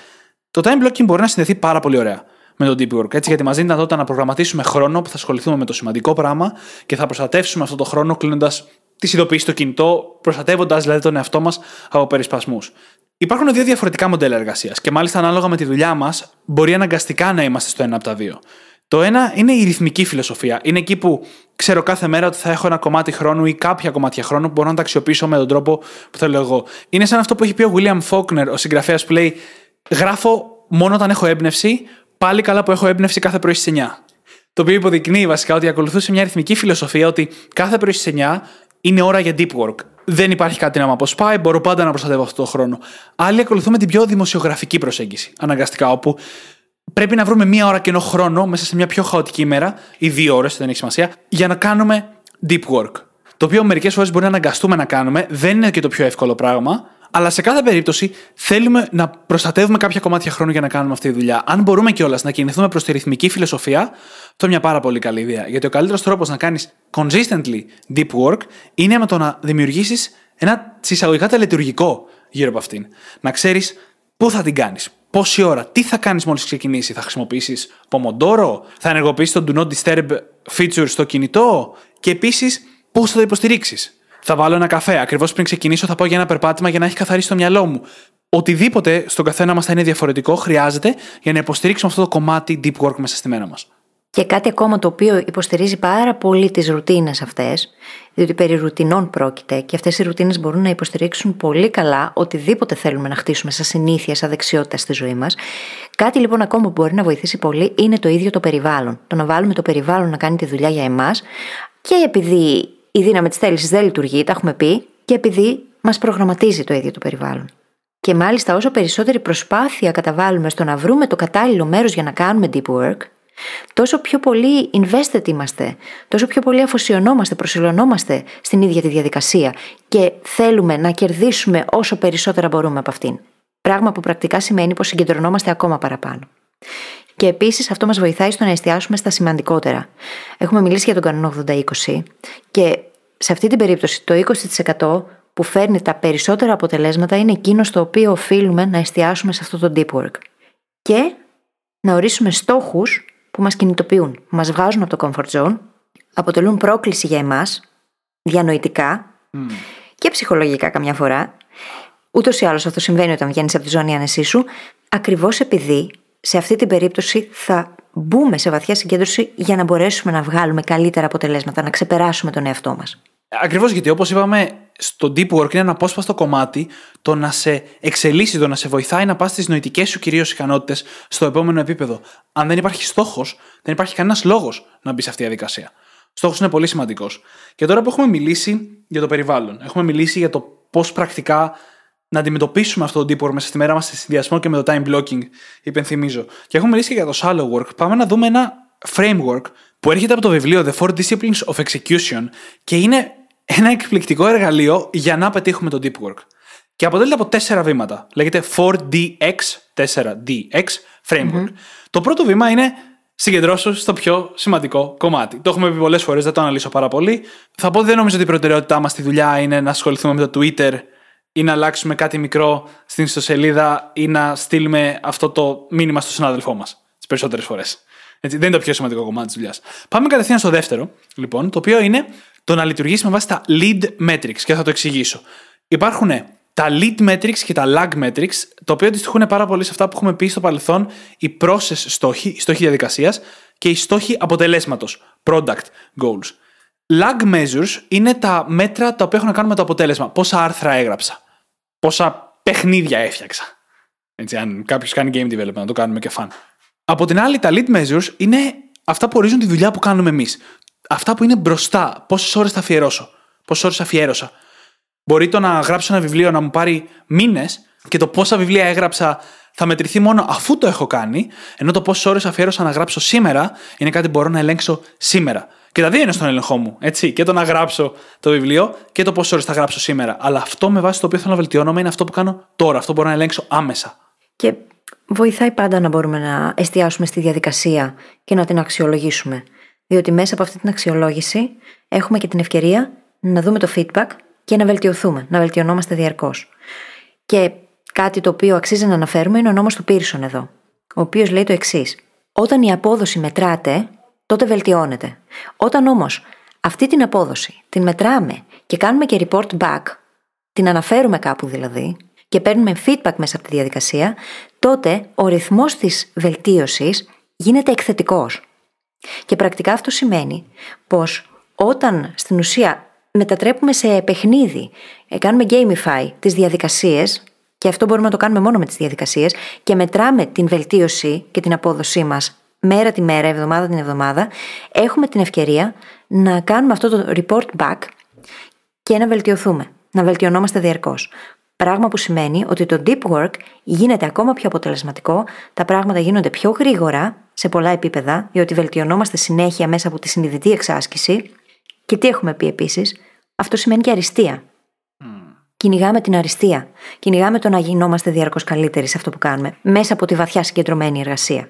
Το time blocking μπορεί να συνδεθεί πάρα πολύ ωραία με το deep work. Έτσι, γιατί μας δίνει δυνατότητα να προγραμματίσουμε χρόνο που θα ασχοληθούμε με το σημαντικό πράγμα και θα προστατεύσουμε αυτό το χρόνο κλείνοντας τις ειδοποιήσεις στο κινητό, προστατεύοντας δηλαδή τον εαυτό μας από περισπασμούς. Υπάρχουν δύο διαφορετικά μοντέλα εργασίας και μάλιστα ανάλογα με τη δουλειά μας μπορεί αναγκαστικά να είμαστε στο ένα από τα δύο. Το ένα είναι η ρυθμική φιλοσοφία. Είναι εκεί που ξέρω κάθε μέρα ότι θα έχω ένα κομμάτι χρόνου ή κάποια κομμάτια χρόνου που μπορώ να τα αξιοποιήσω με τον τρόπο που θέλω εγώ. Είναι σαν αυτό που έχει πει ο William Faulkner, ο συγγραφέας που λέει: Γράφω μόνο όταν έχω έμπνευση, πάλι καλά που έχω έμπνευση κάθε πρωί στις 9. Το οποίο υποδεικνύει βασικά ότι ακολουθούσε μια ρυθμική φιλοσοφία ότι κάθε πρωί στις 9 είναι ώρα για deep work. Δεν υπάρχει κάτι να με αποσπάει, μπορώ πάντα να προστατεύω αυτό το χρόνο. Άλλοι ακολουθούμε την πιο δημοσιογραφική προσέγγιση, αναγκαστικά, όπου πρέπει να βρούμε μία ώρα κενό χρόνο μέσα σε μια πιο χαοτική ημέρα, ή δύο ώρες, δεν έχει σημασία, για να κάνουμε deep work. Το οποίο μερικές φορές μπορεί να αναγκαστούμε να κάνουμε, δεν είναι και το πιο εύκολο πράγμα, αλλά σε κάθε περίπτωση θέλουμε να προστατεύουμε κάποια κομμάτια χρόνου για να κάνουμε αυτή τη δουλειά. Αν μπορούμε κιόλας να κινηθούμε προς τη ρυθμική φιλοσοφία, αυτό είναι μια πάρα πολύ καλή ιδέα. Γιατί ο καλύτερος τρόπος να κάνεις consistently deep work είναι με το να δημιουργήσεις ένα συσσαγωγικά τελετουργικό γύρω από αυτήν. Να ξέρεις πού θα την κάνεις, πόση ώρα, τι θα κάνεις μόλις ξεκινήσει, θα χρησιμοποιήσεις Pomodoro, θα ενεργοποιήσεις το Do Not Disturb feature στο κινητό; Και επίσης πώς θα το υποστηρίξεις; Θα βάλω ένα καφέ. Ακριβώς πριν ξεκινήσω, θα πάω για ένα περπάτημα για να έχει καθαρίσει το μυαλό μου. Οτιδήποτε στον καθένα μας θα είναι διαφορετικό χρειάζεται για να υποστηρίξουμε αυτό το κομμάτι deep work μέσα στη μέρα μας. Και κάτι ακόμα το οποίο υποστηρίζει πάρα πολύ τις ρουτίνες αυτές, διότι περί ρουτινών πρόκειται και αυτές οι ρουτίνες μπορούν να υποστηρίξουν πολύ καλά οτιδήποτε θέλουμε να χτίσουμε σαν συνήθεια, σαν δεξιότητα στη ζωή μας. Κάτι λοιπόν ακόμα που μπορεί να βοηθήσει πολύ είναι το ίδιο το περιβάλλον. Το να βάλουμε το περιβάλλον να κάνει τη δουλειά για εμάς και επειδή η δύναμη της θέλησης δεν λειτουργεί, τα έχουμε πει, και επειδή μας προγραμματίζει το ίδιο το περιβάλλον. Και μάλιστα όσο περισσότερη προσπάθεια καταβάλουμε στο να βρούμε το κατάλληλο μέρος για να κάνουμε deep work, τόσο πιο πολύ invested είμαστε, τόσο πιο πολύ αφοσιωνόμαστε, προσιλωνόμαστε στην ίδια τη διαδικασία και θέλουμε να κερδίσουμε όσο περισσότερα μπορούμε από αυτήν. Πράγμα που πρακτικά σημαίνει πως συγκεντρωνόμαστε ακόμα παραπάνω. Και επίσης αυτό μας βοηθάει στο να εστιάσουμε στα σημαντικότερα. Έχουμε μιλήσει για τον κανόνα 80-20 και σε αυτή την περίπτωση το 20% που φέρνει τα περισσότερα αποτελέσματα είναι εκείνο στο οποίο οφείλουμε να εστιάσουμε σε αυτό το deep work. Και να ορίσουμε στόχους που μας κινητοποιούν, που μας βγάζουν από το comfort zone, αποτελούν πρόκληση για εμάς, διανοητικά και ψυχολογικά καμιά φορά. Ούτως ή άλλως αυτό συμβαίνει όταν βγαίνεις από τη ζώνη ανεσή σου, ακριβώς επειδή σε αυτή την περίπτωση θα μπούμε σε βαθιά συγκέντρωση για να μπορέσουμε να βγάλουμε καλύτερα αποτελέσματα, να ξεπεράσουμε τον εαυτό μας. Ακριβώς γιατί, όπως είπαμε, στο deep work είναι ένα απόσπαστο κομμάτι το να σε εξελίσσει, το να σε βοηθάει να πας στις νοητικές σου κυρίως ικανότητες στο επόμενο επίπεδο. Αν δεν υπάρχει στόχος, δεν υπάρχει κανένας λόγος να μπει σε αυτή τη διαδικασία. Στόχος είναι πολύ σημαντικός. Και τώρα που έχουμε μιλήσει για το περιβάλλον, έχουμε μιλήσει για το πώς πρακτικά να αντιμετωπίσουμε αυτό το deep work μέσα στη μέρα μας σε συνδυασμό και με το time blocking, υπενθυμίζω. Και έχουμε μιλήσει και για το shallow work. Πάμε να δούμε ένα framework που έρχεται από το βιβλίο The Four Disciplines of Execution και είναι ένα εκπληκτικό εργαλείο για να πετύχουμε το deep work. Και αποτελείται από τέσσερα βήματα. Λέγεται 4DX, 4DX framework. Το πρώτο βήμα είναι συγκεντρώσου στο πιο σημαντικό κομμάτι. Το έχουμε πει πολλές φορές, δεν το αναλύσω πάρα πολύ. Θα πω ότι δεν νομίζω ότι η προτεραιότητά μας στη δουλειά είναι να ασχοληθούμε με το Twitter ή να αλλάξουμε κάτι μικρό στην ιστοσελίδα ή να στείλουμε αυτό το μήνυμα στο συνάδελφό μας. Τις περισσότερες φορές. Δεν είναι το πιο σημαντικό κομμάτι της δουλειάς. Πάμε κατευθείαν στο δεύτερο, λοιπόν, το οποίο είναι το να λειτουργήσεις με βάση τα lead metrics και θα το εξηγήσω. Υπάρχουν τα lead metrics και τα lag metrics, τα οποία αντιστοιχούν πάρα πολύ σε αυτά που έχουμε πει στο παρελθόν, οι process στόχοι, οι στόχοι διαδικασίας και οι στόχοι αποτελέσματος, product goals. Lag measures είναι τα μέτρα τα οποία έχουν να κάνουν με το αποτέλεσμα. Πόσα άρθρα έγραψα. Πόσα παιχνίδια έφτιαξα. Έτσι, αν κάποιος κάνει game development, να το κάνουμε και fun. Από την άλλη, τα lead measures είναι αυτά που ορίζουν τη δουλειά που κάνουμε εμείς. Αυτά που είναι μπροστά. Πόσες ώρες θα αφιερώσω. Πόσες ώρες αφιέρωσα. Μπορεί το να γράψω ένα βιβλίο να μου πάρει μήνες και το πόσα βιβλία έγραψα θα μετρηθεί μόνο αφού το έχω κάνει, ενώ το πόσες ώρες αφιέρωσα να γράψω σήμερα είναι κάτι που μπορώ να ελέγξω σήμερα. Και τα δύο είναι στον έλεγχό μου. Έτσι. Και το να γράψω το βιβλίο και το πόσες ώρες θα γράψω σήμερα. Αλλά αυτό με βάση το οποίο θέλω να βελτιώνομαι είναι αυτό που κάνω τώρα. Αυτό μπορώ να ελέγξω άμεσα. Και βοηθάει πάντα να μπορούμε να εστιάσουμε στη διαδικασία και να την αξιολογήσουμε. Διότι μέσα από αυτή την αξιολόγηση έχουμε και την ευκαιρία να δούμε το feedback και να βελτιωθούμε, να βελτιωνόμαστε διαρκώς. Και κάτι το οποίο αξίζει να αναφέρουμε είναι ο νόμος του Πίρσον εδώ, ο οποίος λέει το εξής. Όταν η απόδοση μετράται, τότε βελτιώνεται. Όταν όμως αυτή την απόδοση την μετράμε και κάνουμε και report back, την αναφέρουμε κάπου δηλαδή, και παίρνουμε feedback μέσα από τη διαδικασία, τότε ο ρυθμός της βελτίωσης γίνεται εκθετικός. Και πρακτικά αυτό σημαίνει πως όταν στην ουσία μετατρέπουμε σε παιχνίδι, ε, κάνουμε gamify τις διαδικασίες, και αυτό μπορούμε να το κάνουμε μόνο με τις διαδικασίες, και μετράμε την βελτίωση και την απόδοσή μας μέρα τη μέρα, εβδομάδα την εβδομάδα, έχουμε την ευκαιρία να κάνουμε αυτό το report back και να βελτιωθούμε, να βελτιωνόμαστε διαρκώς. Πράγμα που σημαίνει ότι το deep work γίνεται ακόμα πιο αποτελεσματικό, τα πράγματα γίνονται πιο γρήγορα σε πολλά επίπεδα, διότι βελτιωνόμαστε συνέχεια μέσα από τη συνειδητή εξάσκηση. Και τι έχουμε πει επίσης, αυτό σημαίνει και αριστεία. Mm. Κυνηγάμε την αριστεία. Κυνηγάμε το να γινόμαστε διαρκώς καλύτεροι σε αυτό που κάνουμε, μέσα από τη βαθιά συγκεντρωμένη εργασία.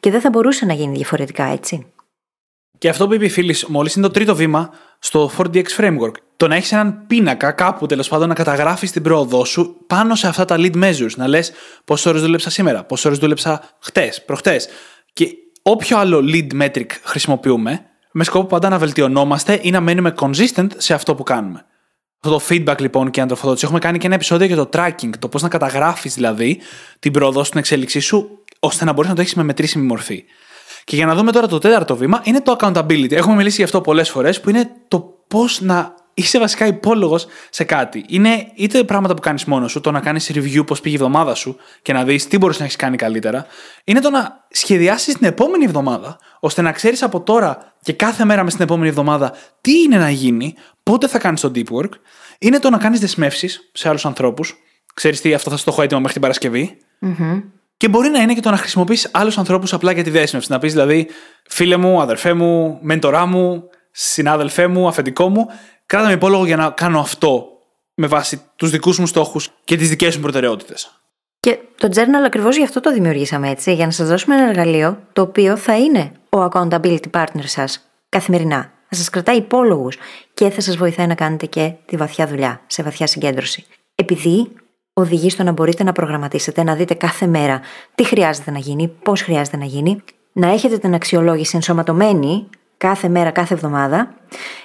Και δεν θα μπορούσε να γίνει διαφορετικά, έτσι. Και αυτό που είπε η φίλης μόλις είναι το τρίτο βήμα στο 4DX framework. Το να έχεις έναν πίνακα κάπου τέλος πάντων να καταγράφεις την πρόοδό σου πάνω σε αυτά τα lead measures. Να λες πόσες ώρες δούλεψα σήμερα, πόσες ώρες δούλεψα χτες, προχτές. Και όποιο άλλο lead metric χρησιμοποιούμε, με σκοπό πάντα να βελτιωνόμαστε ή να μένουμε consistent σε αυτό που κάνουμε. Αυτό το feedback λοιπόν και αντροφοδότηση. Έχουμε κάνει και ένα επεισόδιο για το tracking, το πώς να καταγράφεις δηλαδή την πρόοδο στην εξέλιξή σου, ώστε να μπορείς να το έχεις με μετρήσιμη μορφή. Και για να δούμε τώρα το τέταρτο βήμα, είναι το accountability. Έχουμε μιλήσει γι' αυτό πολλές φορές, που είναι το πώς να είσαι βασικά υπόλογος σε κάτι. Είναι είτε πράγματα που κάνεις μόνος σου, το να κάνεις review πώς πήγε η εβδομάδα σου και να δεις τι μπορείς να έχεις κάνει καλύτερα, είναι το να σχεδιάσεις την επόμενη εβδομάδα, ώστε να ξέρεις από τώρα και κάθε μέρα μες στην επόμενη εβδομάδα τι είναι να γίνει, πότε θα κάνεις το deep work, είναι το να κάνεις δεσμεύσεις σε άλλους ανθρώπους. Ξέρεις τι, αυτό θα στο έχω έτοιμο μέχρι την Παρασκευή. Mm-hmm. Και μπορεί να είναι και το να χρησιμοποιήσει άλλους ανθρώπους απλά για τη δέσμευση. Να πεις δηλαδή, φίλε μου, αδερφέ μου, μέντορά μου, συνάδελφέ μου, αφεντικό μου, κράτα με υπόλογο για να κάνω αυτό με βάση τους δικούς μου στόχους και τις δικές μου προτεραιότητες. Και το journal ακριβώς γι' αυτό το δημιουργήσαμε έτσι, για να σας δώσουμε ένα εργαλείο το οποίο θα είναι ο accountability partner σας καθημερινά. Θα σας κρατάει υπόλογους και θα σας βοηθάει να κάνετε και τη βαθιά δουλειά, σε βαθιά συγκέντρωση. Επειδή οδηγεί στο να μπορείτε να προγραμματίσετε, να δείτε κάθε μέρα τι χρειάζεται να γίνει, πώς χρειάζεται να γίνει, να έχετε την αξιολόγηση ενσωματωμένη κάθε μέρα, κάθε εβδομάδα,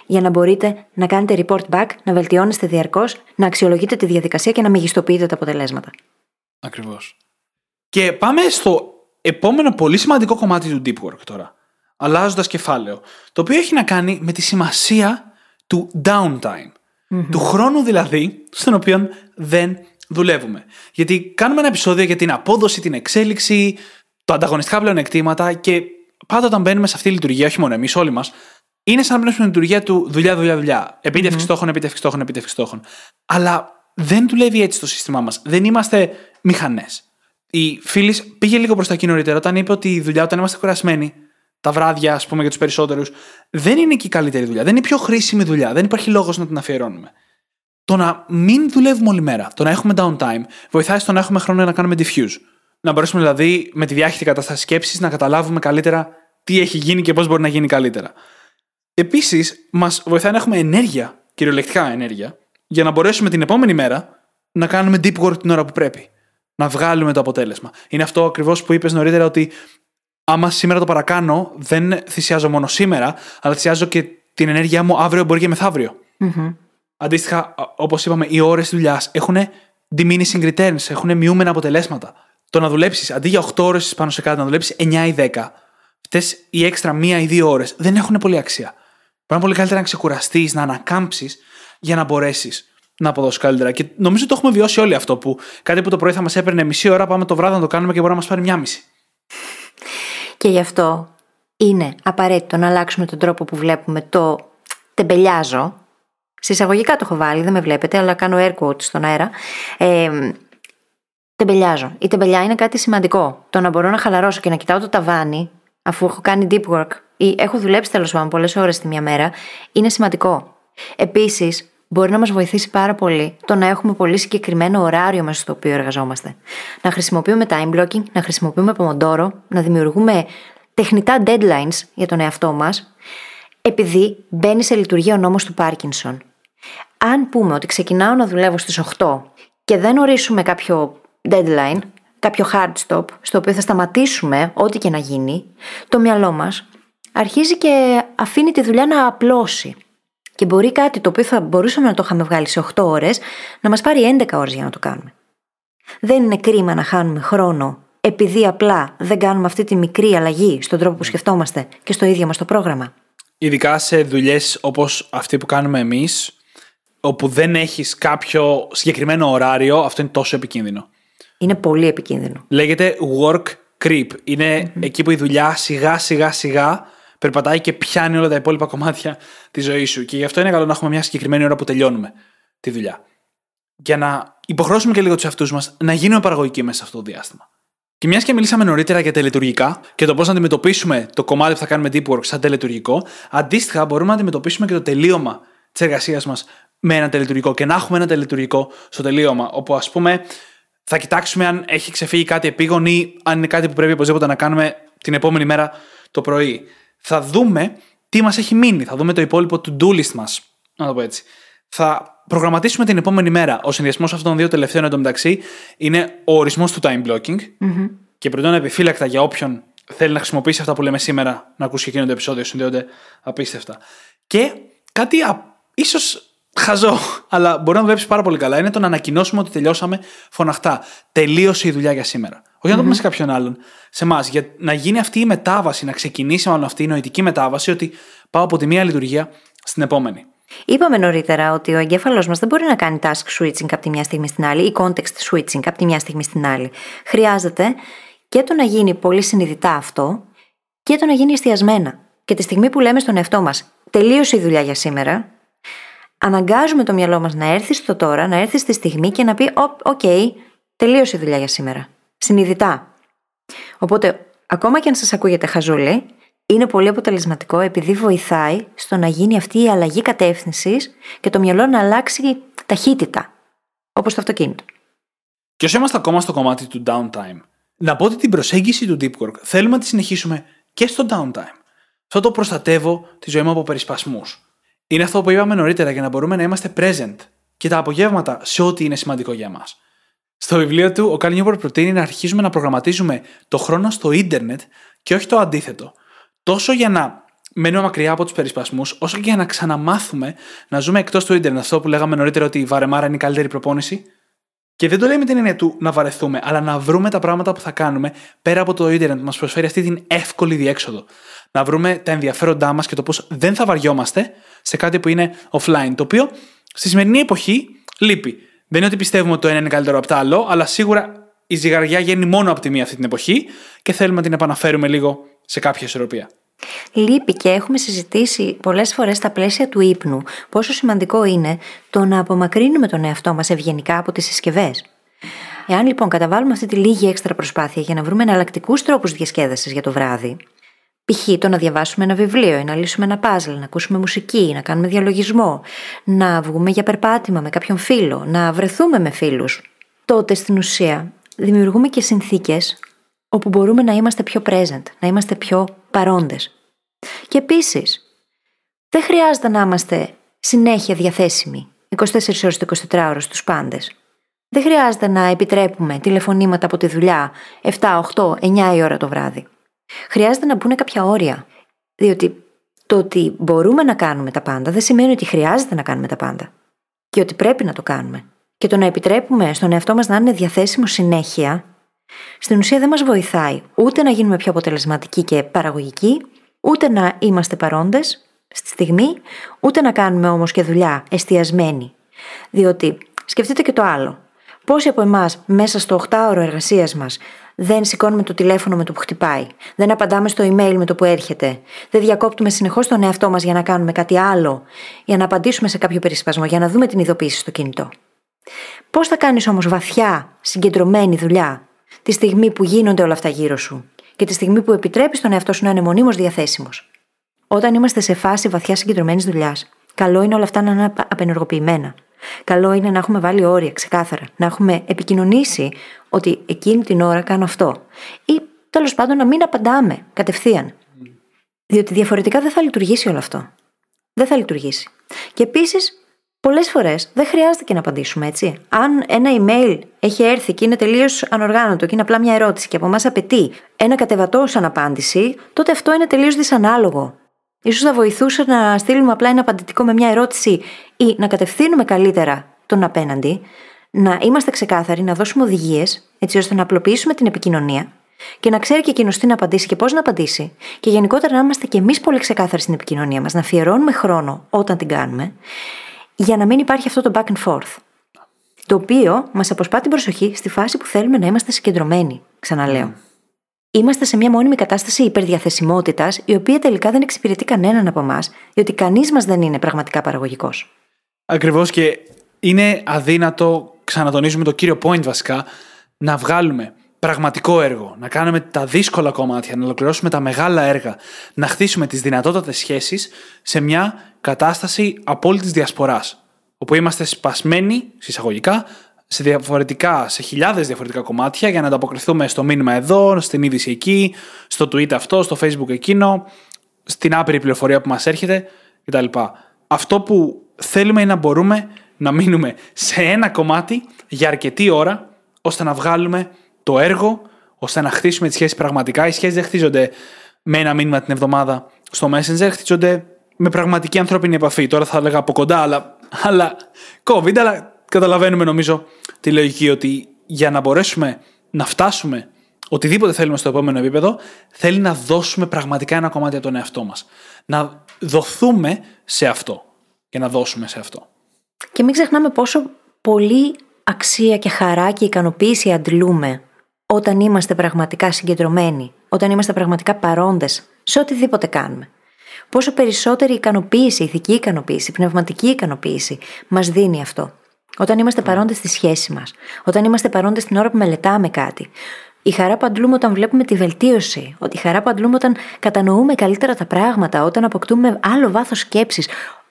για να μπορείτε να κάνετε report back, να βελτιώνεστε διαρκώς, να αξιολογείτε τη διαδικασία και να μεγιστοποιείτε τα αποτελέσματα. Ακριβώς. Και πάμε στο επόμενο πολύ σημαντικό κομμάτι του deep work τώρα. Αλλάζοντας κεφάλαιο. Το οποίο έχει να κάνει με τη σημασία του downtime. Του χρόνου δηλαδή, στον οποίο δεν δουλεύουμε. Γιατί κάνουμε ένα επεισόδιο για την απόδοση, την εξέλιξη, τα ανταγωνιστικά πλεονεκτήματα και πάντα όταν μπαίνουμε σε αυτή τη λειτουργία, όχι μόνο εμείς, όλοι μας, είναι σαν να μπαίνουμε στην λειτουργία του δουλειά, δουλειά, δουλειά. Επίτευξη mm-hmm. στόχων, επίτευξη στόχων, επίτευξη στόχων. Αλλά δεν δουλεύει έτσι το σύστημά μας. Δεν είμαστε μηχανές. Η φίλης πήγε λίγο προς τα εκεί νωρίτερα όταν είπε ότι η δουλειά όταν είμαστε κουρασμένοι, τα βράδια, ας πούμε, για τους περισσότερους, δεν είναι και η καλύτερη δουλειά. Δεν είναι η πιο χρήσιμη δουλειά. Δεν υπάρχει λόγος να την αφιερώνουμε. Το να μην δουλεύουμε όλη μέρα, το να έχουμε downtime, βοηθάει στο να έχουμε χρόνο να κάνουμε diffuse. Να μπορέσουμε δηλαδή με τη διάχυτη κατάσταση σκέψης να καταλάβουμε καλύτερα τι έχει γίνει και πώς μπορεί να γίνει καλύτερα. Επίσης, μας βοηθάει να έχουμε ενέργεια, κυριολεκτικά ενέργεια, για να μπορέσουμε την επόμενη μέρα να κάνουμε deep work την ώρα που πρέπει. Να βγάλουμε το αποτέλεσμα. Είναι αυτό ακριβώς που είπες νωρίτερα ότι άμα σήμερα το παρακάνω, δεν θυσιάζω μόνο σήμερα, αλλά θυσιάζω και την ενέργειά μου αύριο, μπορεί και μεθαύριο. Mm-hmm. Αντίστοιχα, όπως είπαμε, οι ώρες δουλειάς έχουν diminishing returns, έχουν μειούμενα αποτελέσματα. Το να δουλέψεις αντί για 8 ώρες πάνω σε κάτι, να δουλέψεις 9 ή 10, αυτές οι έξτρα 1 ή 2 ώρες δεν έχουν πολύ αξία. είναι πολύ καλύτερα να ξεκουραστείς, να ανακάμψεις για να μπορέσεις να αποδώσεις καλύτερα. Και νομίζω το έχουμε βιώσει όλοι αυτό που κάτι που το πρωί θα μας έπαιρνε μισή ώρα, πάμε το βράδυ να το κάνουμε και μπορεί να μας πάρει μια μισή. Και γι' αυτό είναι απαραίτητο να αλλάξουμε τον τρόπο που βλέπουμε το τεμπελιάζω. Συσσαγωγικά το έχω βάλει, δεν με βλέπετε, αλλά κάνω air quotes στον αέρα. Ε, τεμπελιάζω. Η τεμπελιά είναι κάτι σημαντικό. Το να μπορώ να χαλαρώσω και να κοιτάω το ταβάνι, αφού έχω κάνει deep work ή έχω δουλέψει τέλος πάντων πολλές ώρες τη μία μέρα, είναι σημαντικό. Επίσης, μπορεί να μας βοηθήσει πάρα πολύ το να έχουμε πολύ συγκεκριμένο ωράριο μέσα στο οποίο εργαζόμαστε. Να χρησιμοποιούμε time blocking, να χρησιμοποιούμε Pomodoro, να δημιουργούμε τεχνητά deadlines για τον εαυτό μας, επειδή μπαίνει σε λειτουργία ο νόμος του Πάρκινσον. Αν πούμε ότι ξεκινάω να δουλεύω στις 8 και δεν ορίσουμε κάποιο deadline, κάποιο hard stop, στο οποίο θα σταματήσουμε ό,τι και να γίνει, το μυαλό μας αρχίζει και αφήνει τη δουλειά να απλώσει. Και μπορεί κάτι το οποίο θα μπορούσαμε να το είχαμε βγάλει σε 8 ώρες να μας πάρει 11 ώρες για να το κάνουμε. Δεν είναι κρίμα να χάνουμε χρόνο επειδή απλά δεν κάνουμε αυτή τη μικρή αλλαγή στον τρόπο που σκεφτόμαστε και στο ίδιο μας το πρόγραμμα; Ειδικά σε δουλειές όπως αυτή που κάνουμε εμείς, όπου δεν έχεις κάποιο συγκεκριμένο ωράριο, αυτό είναι τόσο επικίνδυνο. Είναι πολύ επικίνδυνο. Λέγεται work creep. ειναι εκεί που η δουλειά σιγά σιγά σιγά περπατάει και πιάνει όλα τα υπόλοιπα κομμάτια τη ζωή σου. Και γι' αυτό είναι καλό να έχουμε μια συγκεκριμένη ώρα που τελειώνουμε τη δουλειά. Για να υποχρεώσουμε και λίγο τους εαυτούς μας να γίνουμε παραγωγικοί μέσα σε αυτό το διάστημα. Και μιας και μιλήσαμε νωρίτερα για τελετουργικά και το πώς να αντιμετωπίσουμε το κομμάτι που θα κάνουμε deep work σαν τελετουργικό, αντίστοιχα μπορούμε να αντιμετωπίσουμε και το τελείωμα της εργασίας μας με ένα τελετουργικό και να έχουμε ένα τελετουργικό στο τελείωμα. Όπου ας πούμε θα κοιτάξουμε αν έχει ξεφύγει κάτι επίγον ή αν είναι κάτι που πρέπει οπωσδήποτε να κάνουμε την επόμενη μέρα το πρωί θα δούμε τι μας έχει μείνει. Θα δούμε το υπόλοιπο του do list μας. Να το πω έτσι. Θα προγραμματίσουμε την επόμενη μέρα. Ο συνδυασμός αυτών των δύο τελευταίων εντωμεταξύ είναι ο ορισμός του time blocking. Mm-hmm. Και προτείνω επιφύλακτα για όποιον θέλει να χρησιμοποιήσει αυτά που λέμε σήμερα να ακούσει εκείνο το επεισόδιο. Συνδέονται απίστευτα. Και κάτι ίσως χαζό, αλλά μπορεί να δουλέψει πάρα πολύ καλά, είναι το να ανακοινώσουμε ότι τελειώσαμε φωναχτά. Τελείωσε η δουλειά για σήμερα. Όχι να το πούμε σε κάποιον άλλον, σε εμάς. Για να γίνει αυτή η μετάβαση, να ξεκινήσει μάλλον αυτή η νοητική μετάβαση, ότι πάω από τη μία λειτουργία στην επόμενη. Είπαμε νωρίτερα ότι ο εγκέφαλο μας δεν μπορεί να κάνει task switching από τη μια στιγμή στην άλλη ή context switching από τη μια στιγμή στην άλλη. Χρειάζεται και το να γίνει πολύ συνειδητά αυτό και το να γίνει εστιασμένα. Και τη στιγμή που λέμε στον εαυτό μας, τελείωσε η δουλειά για σήμερα, αναγκάζουμε το μυαλό μας να έρθει στο τώρα, να έρθει στη στιγμή και να πει: Ok, okay, τελείωσε η δουλειά για σήμερα συνειδητά. Οπότε, ακόμα και αν σας ακούγεται χαζούλη, είναι πολύ αποτελεσματικό επειδή βοηθάει στο να γίνει αυτή η αλλαγή κατεύθυνσης και το μυαλό να αλλάξει ταχύτητα. Όπως το αυτοκίνητο. Και όσο είμαστε ακόμα στο κομμάτι του downtime, να πω ότι την προσέγγιση του deep work θέλουμε να τη συνεχίσουμε και στο downtime. Αυτό το προστατεύω τη ζωή μου από περισπασμούς. Είναι αυτό που είπαμε νωρίτερα για να μπορούμε να είμαστε present και τα απογεύματα σε ό,τι είναι σημαντικό για μας. Στο βιβλίο του, ο Καλ Νιούμπορ προτείνει να αρχίσουμε να προγραμματίζουμε το χρόνο στο ίντερνετ και όχι το αντίθετο. Τόσο για να μένουμε μακριά από τους περισπασμούς, όσο και για να ξαναμάθουμε να ζούμε εκτός του ίντερνετ. Αυτό που λέγαμε νωρίτερα ότι η βαρεμάρα είναι η καλύτερη προπόνηση. Και δεν το λέει με την έννοια του να βαρεθούμε, αλλά να βρούμε τα πράγματα που θα κάνουμε πέρα από το ίντερνετ που μας προσφέρει αυτή την εύκολη διέξοδο. Να βρούμε τα ενδιαφέροντά μας και το πώς δεν θα βαριόμαστε σε κάτι που είναι offline. Το οποίο στη σημερινή εποχή λείπει. Δεν είναι ότι πιστεύουμε ότι το ένα είναι καλύτερο από το άλλο, αλλά σίγουρα η ζυγαριά γίνει μόνο από τη μία αυτή την εποχή και θέλουμε να την επαναφέρουμε λίγο σε κάποια ισορροπία. Λείπει και έχουμε συζητήσει πολλές φορές στα πλαίσια του ύπνου πόσο σημαντικό είναι το να απομακρύνουμε τον εαυτό μας ευγενικά από τις συσκευές. Εάν λοιπόν καταβάλουμε αυτή τη λίγη έξτρα προσπάθεια για να βρούμε εναλλακτικούς τρόπους διασκέδασης για το βράδυ, Π.χ. το να διαβάσουμε ένα βιβλίο, να λύσουμε ένα πάζλ, να ακούσουμε μουσική, να κάνουμε διαλογισμό, να βγούμε για περπάτημα με κάποιον φίλο, να βρεθούμε με φίλους. Τότε στην ουσία δημιουργούμε και συνθήκες όπου μπορούμε να είμαστε πιο present, να είμαστε πιο παρόντες. Και επίσης, δεν χρειάζεται να είμαστε συνέχεια διαθέσιμοι 24 ώρες το 24 ώρες στους πάντες. Δεν χρειάζεται να επιτρέπουμε τηλεφωνήματα από τη δουλειά 7, 8, 9 η ώρα το βράδυ. Χρειάζεται να μπουν κάποια όρια. Διότι το ότι μπορούμε να κάνουμε τα πάντα δεν σημαίνει ότι χρειάζεται να κάνουμε τα πάντα. Και ότι πρέπει να το κάνουμε. Και το να επιτρέπουμε στον εαυτό μας να είναι διαθέσιμο συνέχεια, στην ουσία δεν μας βοηθάει ούτε να γίνουμε πιο αποτελεσματικοί και παραγωγικοί, ούτε να είμαστε παρόντες στη στιγμή, ούτε να κάνουμε όμως και δουλειά εστιασμένη. Διότι σκεφτείτε και το άλλο. Πόσοι από εμάς μέσα στο 8ωρο εργασίας μας δεν σηκώνουμε το τηλέφωνο με το που χτυπάει, δεν απαντάμε στο email με το που έρχεται, δεν διακόπτουμε συνεχώς τον εαυτό μας για να κάνουμε κάτι άλλο, για να απαντήσουμε σε κάποιο περισπασμό, για να δούμε την ειδοποίηση στο κινητό. Πώς θα κάνεις όμως βαθιά, συγκεντρωμένη δουλειά τη στιγμή που γίνονται όλα αυτά γύρω σου και τη στιγμή που επιτρέπεις τον εαυτό σου να είναι μονίμως διαθέσιμος. Όταν είμαστε σε φάση βαθιάς συγκεντρωμένης δουλειάς, καλό είναι όλα αυτά να είναι απενεργοποιημένα. Καλό είναι να έχουμε βάλει όρια ξεκάθαρα, να έχουμε επικοινωνήσει ότι εκείνη την ώρα κάνω αυτό. Ή τέλος πάντων να μην απαντάμε κατευθείαν. Διότι διαφορετικά δεν θα λειτουργήσει όλο αυτό. Δεν θα λειτουργήσει. Και επίσης, πολλές φορές δεν χρειάζεται και να απαντήσουμε, έτσι. Αν ένα email έχει έρθει και είναι τελείως ανοργάνωτο και είναι απλά μια ερώτηση και από εμάς απαιτεί ένα κατεβατό σαν απάντηση, τότε αυτό είναι τελείως δυσανάλογο. Ίσως θα βοηθούσε να στείλουμε απλά ένα απαντητικό με μια ερώτηση ή να κατευθύνουμε καλύτερα τον απέναντι, να είμαστε ξεκάθαροι, να δώσουμε οδηγίες, έτσι ώστε να απλοποιήσουμε την επικοινωνία και να ξέρει και εκείνος τι να απαντήσει και πώς να απαντήσει. Και γενικότερα να είμαστε και εμείς πολύ ξεκάθαροι στην επικοινωνία μας, να αφιερώνουμε χρόνο όταν την κάνουμε, για να μην υπάρχει αυτό το back and forth. Το οποίο μας αποσπά την προσοχή στη φάση που θέλουμε να είμαστε συγκεντρωμένοι, ξαναλέω είμαστε σε μια μόνιμη κατάσταση υπερδιαθεσιμότητας, η οποία τελικά δεν εξυπηρετεί κανέναν από εμάς, διότι κανείς μας δεν είναι πραγματικά παραγωγικός. Ακριβώς και είναι αδύνατο, ξανατονίζουμε το κύριο point βασικά, να βγάλουμε πραγματικό έργο, να κάνουμε τα δύσκολα κομμάτια, να ολοκληρώσουμε τα μεγάλα έργα, να χτίσουμε τις δυνατότατες σχέσεις σε μια κατάσταση απόλυτης διασποράς. Όπου είμαστε σπασμένοι, συσσαγωγικά, σε διαφορετικά, σε χιλιάδες διαφορετικά κομμάτια για να ανταποκριθούμε στο μήνυμα εδώ, στην είδηση εκεί, στο tweet αυτό, στο facebook εκείνο, στην άπειρη πληροφορία που μας έρχεται κτλ. Αυτό που θέλουμε είναι να μπορούμε να μείνουμε σε ένα κομμάτι για αρκετή ώρα ώστε να βγάλουμε το έργο, ώστε να χτίσουμε τις σχέσεις πραγματικά. Οι σχέσεις δεν χτίζονται με ένα μήνυμα την εβδομάδα στο Messenger, χτίζονται με πραγματική ανθρώπινη επαφή. Τώρα θα έλεγα από κοντά, αλλά, αλλά COVID, αλλά καταλαβαίνουμε νομίζω τη λογική ότι για να μπορέσουμε να φτάσουμε οτιδήποτε θέλουμε στο επόμενο επίπεδο, θέλει να δώσουμε πραγματικά ένα κομμάτι από τον εαυτό μας. Να δοθούμε σε αυτό και να δώσουμε σε αυτό. Και μην ξεχνάμε πόσο πολύ αξία και χαρά και ικανοποίηση αντλούμε όταν είμαστε πραγματικά συγκεντρωμένοι, όταν είμαστε πραγματικά παρόντες σε οτιδήποτε κάνουμε. Πόσο περισσότερη ικανοποίηση, ηθική ικανοποίηση, πνευματική ικανοποίηση μας δίνει αυτό. Όταν είμαστε παρόντες στη σχέση μας, όταν είμαστε παρόντες την ώρα που μελετάμε κάτι. Η χαρά που αντλούμε όταν βλέπουμε τη βελτίωση. Ότι η χαρά που αντλούμε όταν κατανοούμε καλύτερα τα πράγματα, όταν αποκτούμε άλλο βάθος σκέψης.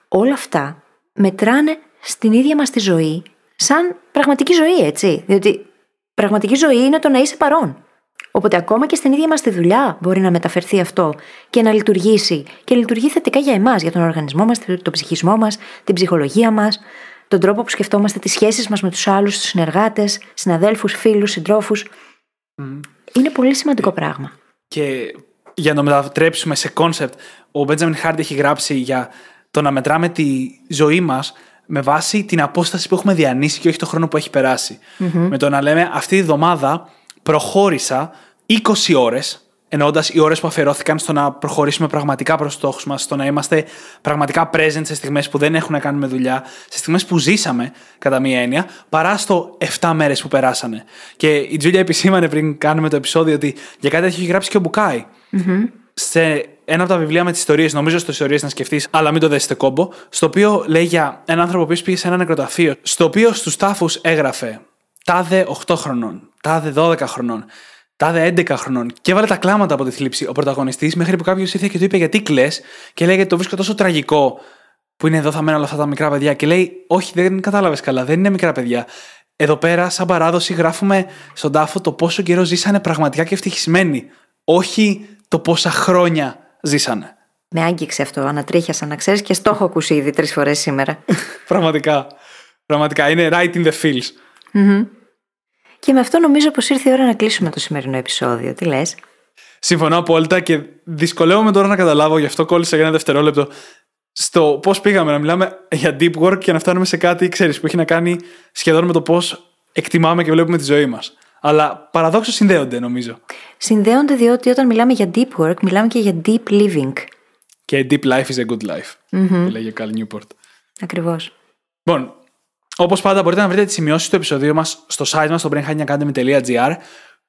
Όλα αυτά μετράνε στην ίδια μας τη ζωή σαν πραγματική ζωή, έτσι. Διότι πραγματική ζωή είναι το να είσαι παρόν. Οπότε ακόμα και στην ίδια μας τη δουλειά μπορεί να μεταφερθεί αυτό και να λειτουργήσει. Και λειτουργεί θετικά για εμάς, για τον οργανισμό μας, τον ψυχισμό μας, την ψυχολογία μας τον τρόπο που σκεφτόμαστε τις σχέσεις μας με τους άλλους, τους συνεργάτες, συναδέλφους, φίλους, συντρόφους. Είναι πολύ σημαντικό πράγμα. Και για να το μετατρέψουμε σε concept, ο Benjamin Hardy έχει γράψει για το να μετράμε τη ζωή μας με βάση την απόσταση που έχουμε διανύσει και όχι το χρόνο που έχει Με το να λέμε αυτή τη βδομάδα προχώρησα 20 ώρες εννοώντας οι ώρες που αφιερώθηκαν στο να προχωρήσουμε πραγματικά προς τους στόχους μας, στο να είμαστε πραγματικά present σε στιγμές που δεν έχουν να κάνουν με δουλειά, σε στιγμές που ζήσαμε, κατά μία έννοια, παρά στο 7 μέρες που περάσανε. Και η Τζούλια επισήμανε πριν κάνουμε το επεισόδιο ότι για κάτι έχει γράψει και ο μπουκαη Σε ένα από τα βιβλία με τις ιστορίες, νομίζω στο ιστορίες να σκεφτείς, αλλά μην το δέσετε κόμπο, στο οποίο λέει για έναν άνθρωπο που πήγε σε ένα νεκροταφείο, στο οποίο στους τάφους έγραφε τάδε 8 χρονών, τάδε 12 χρονών, τάδε 11 χρονών και έβαλε τα κλάματα από τη θλίψη ο πρωταγωνιστής μέχρι που κάποιος ήρθε και του είπε γιατί κλε και λέει το βρίσκω τόσο τραγικό που είναι εδώ θα μένουν όλα αυτά τα μικρά παιδιά και λέει όχι δεν κατάλαβες καλά δεν είναι μικρά παιδιά. Εδώ πέρα σαν παράδοση γράφουμε στον τάφο το πόσο καιρό ζήσανε πραγματικά και ευτυχισμένοι. Όχι το πόσα χρόνια ζήσανε. Με άγγιξε αυτό, ανατρίχιασα να ξέρεις και στο έχω ακούσει ήδη τρεις φορές σήμερα. Πραγματικά. Πραγματικά. Είναι right in the feels. Και με αυτό νομίζω πως ήρθε η ώρα να κλείσουμε το σημερινό επεισόδιο. Τι λες; Συμφωνώ απόλυτα και δυσκολεύομαι τώρα να καταλάβω, γι' αυτό κόλλησα για ένα δευτερόλεπτο. Στο πώς πήγαμε να μιλάμε για deep work και να φτάνουμε σε κάτι, ξέρεις, που έχει να κάνει σχεδόν με το πώς εκτιμάμε και βλέπουμε τη ζωή μας. Αλλά παραδόξως συνδέονται, νομίζω. Συνδέονται διότι όταν μιλάμε για deep work, μιλάμε και για deep living. Και deep life is a good life. Που λέγει ο Καλ Newport. Ακριβώς. Λοιπόν, όπως πάντα, μπορείτε να βρείτε τις σημειώσεις του επεισοδίου μας στο site μας στο brainhackingacademy.gr.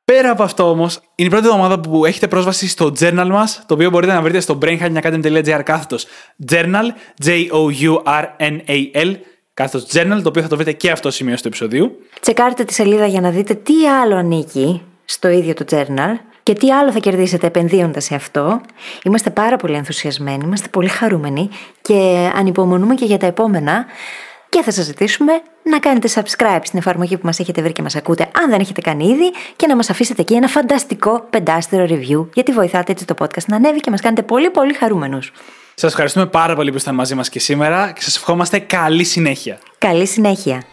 Πέρα από αυτό όμως, είναι η πρώτη εβδομάδα που έχετε πρόσβαση στο journal μας, το οποίο μπορείτε να βρείτε στο brainhackingacademy.gr κάθετος journal, J-O-U-R-N-A-L, κάθετος journal, το οποίο θα το βρείτε και αυτό σημείο του επεισοδίου. Τσεκάρτε τη σελίδα για να δείτε τι άλλο ανήκει στο ίδιο το journal και τι άλλο θα κερδίσετε επενδύοντας σε αυτό. Είμαστε πάρα πολύ ενθουσιασμένοι, είμαστε πολύ χαρούμενοι και ανυπομονούμε και για τα επόμενα. Και θα σας ζητήσουμε να κάνετε subscribe στην εφαρμογή που μας έχετε βρει και μας ακούτε, αν δεν έχετε κάνει ήδη, και να μας αφήσετε εκεί ένα φανταστικό πεντάστερο review, γιατί βοηθάτε έτσι το podcast να ανέβει και μας κάνετε πολύ πολύ χαρούμενους. Σας ευχαριστούμε πάρα πολύ που ήσασταν μαζί μας και σήμερα και σας ευχόμαστε καλή συνέχεια. Καλή συνέχεια.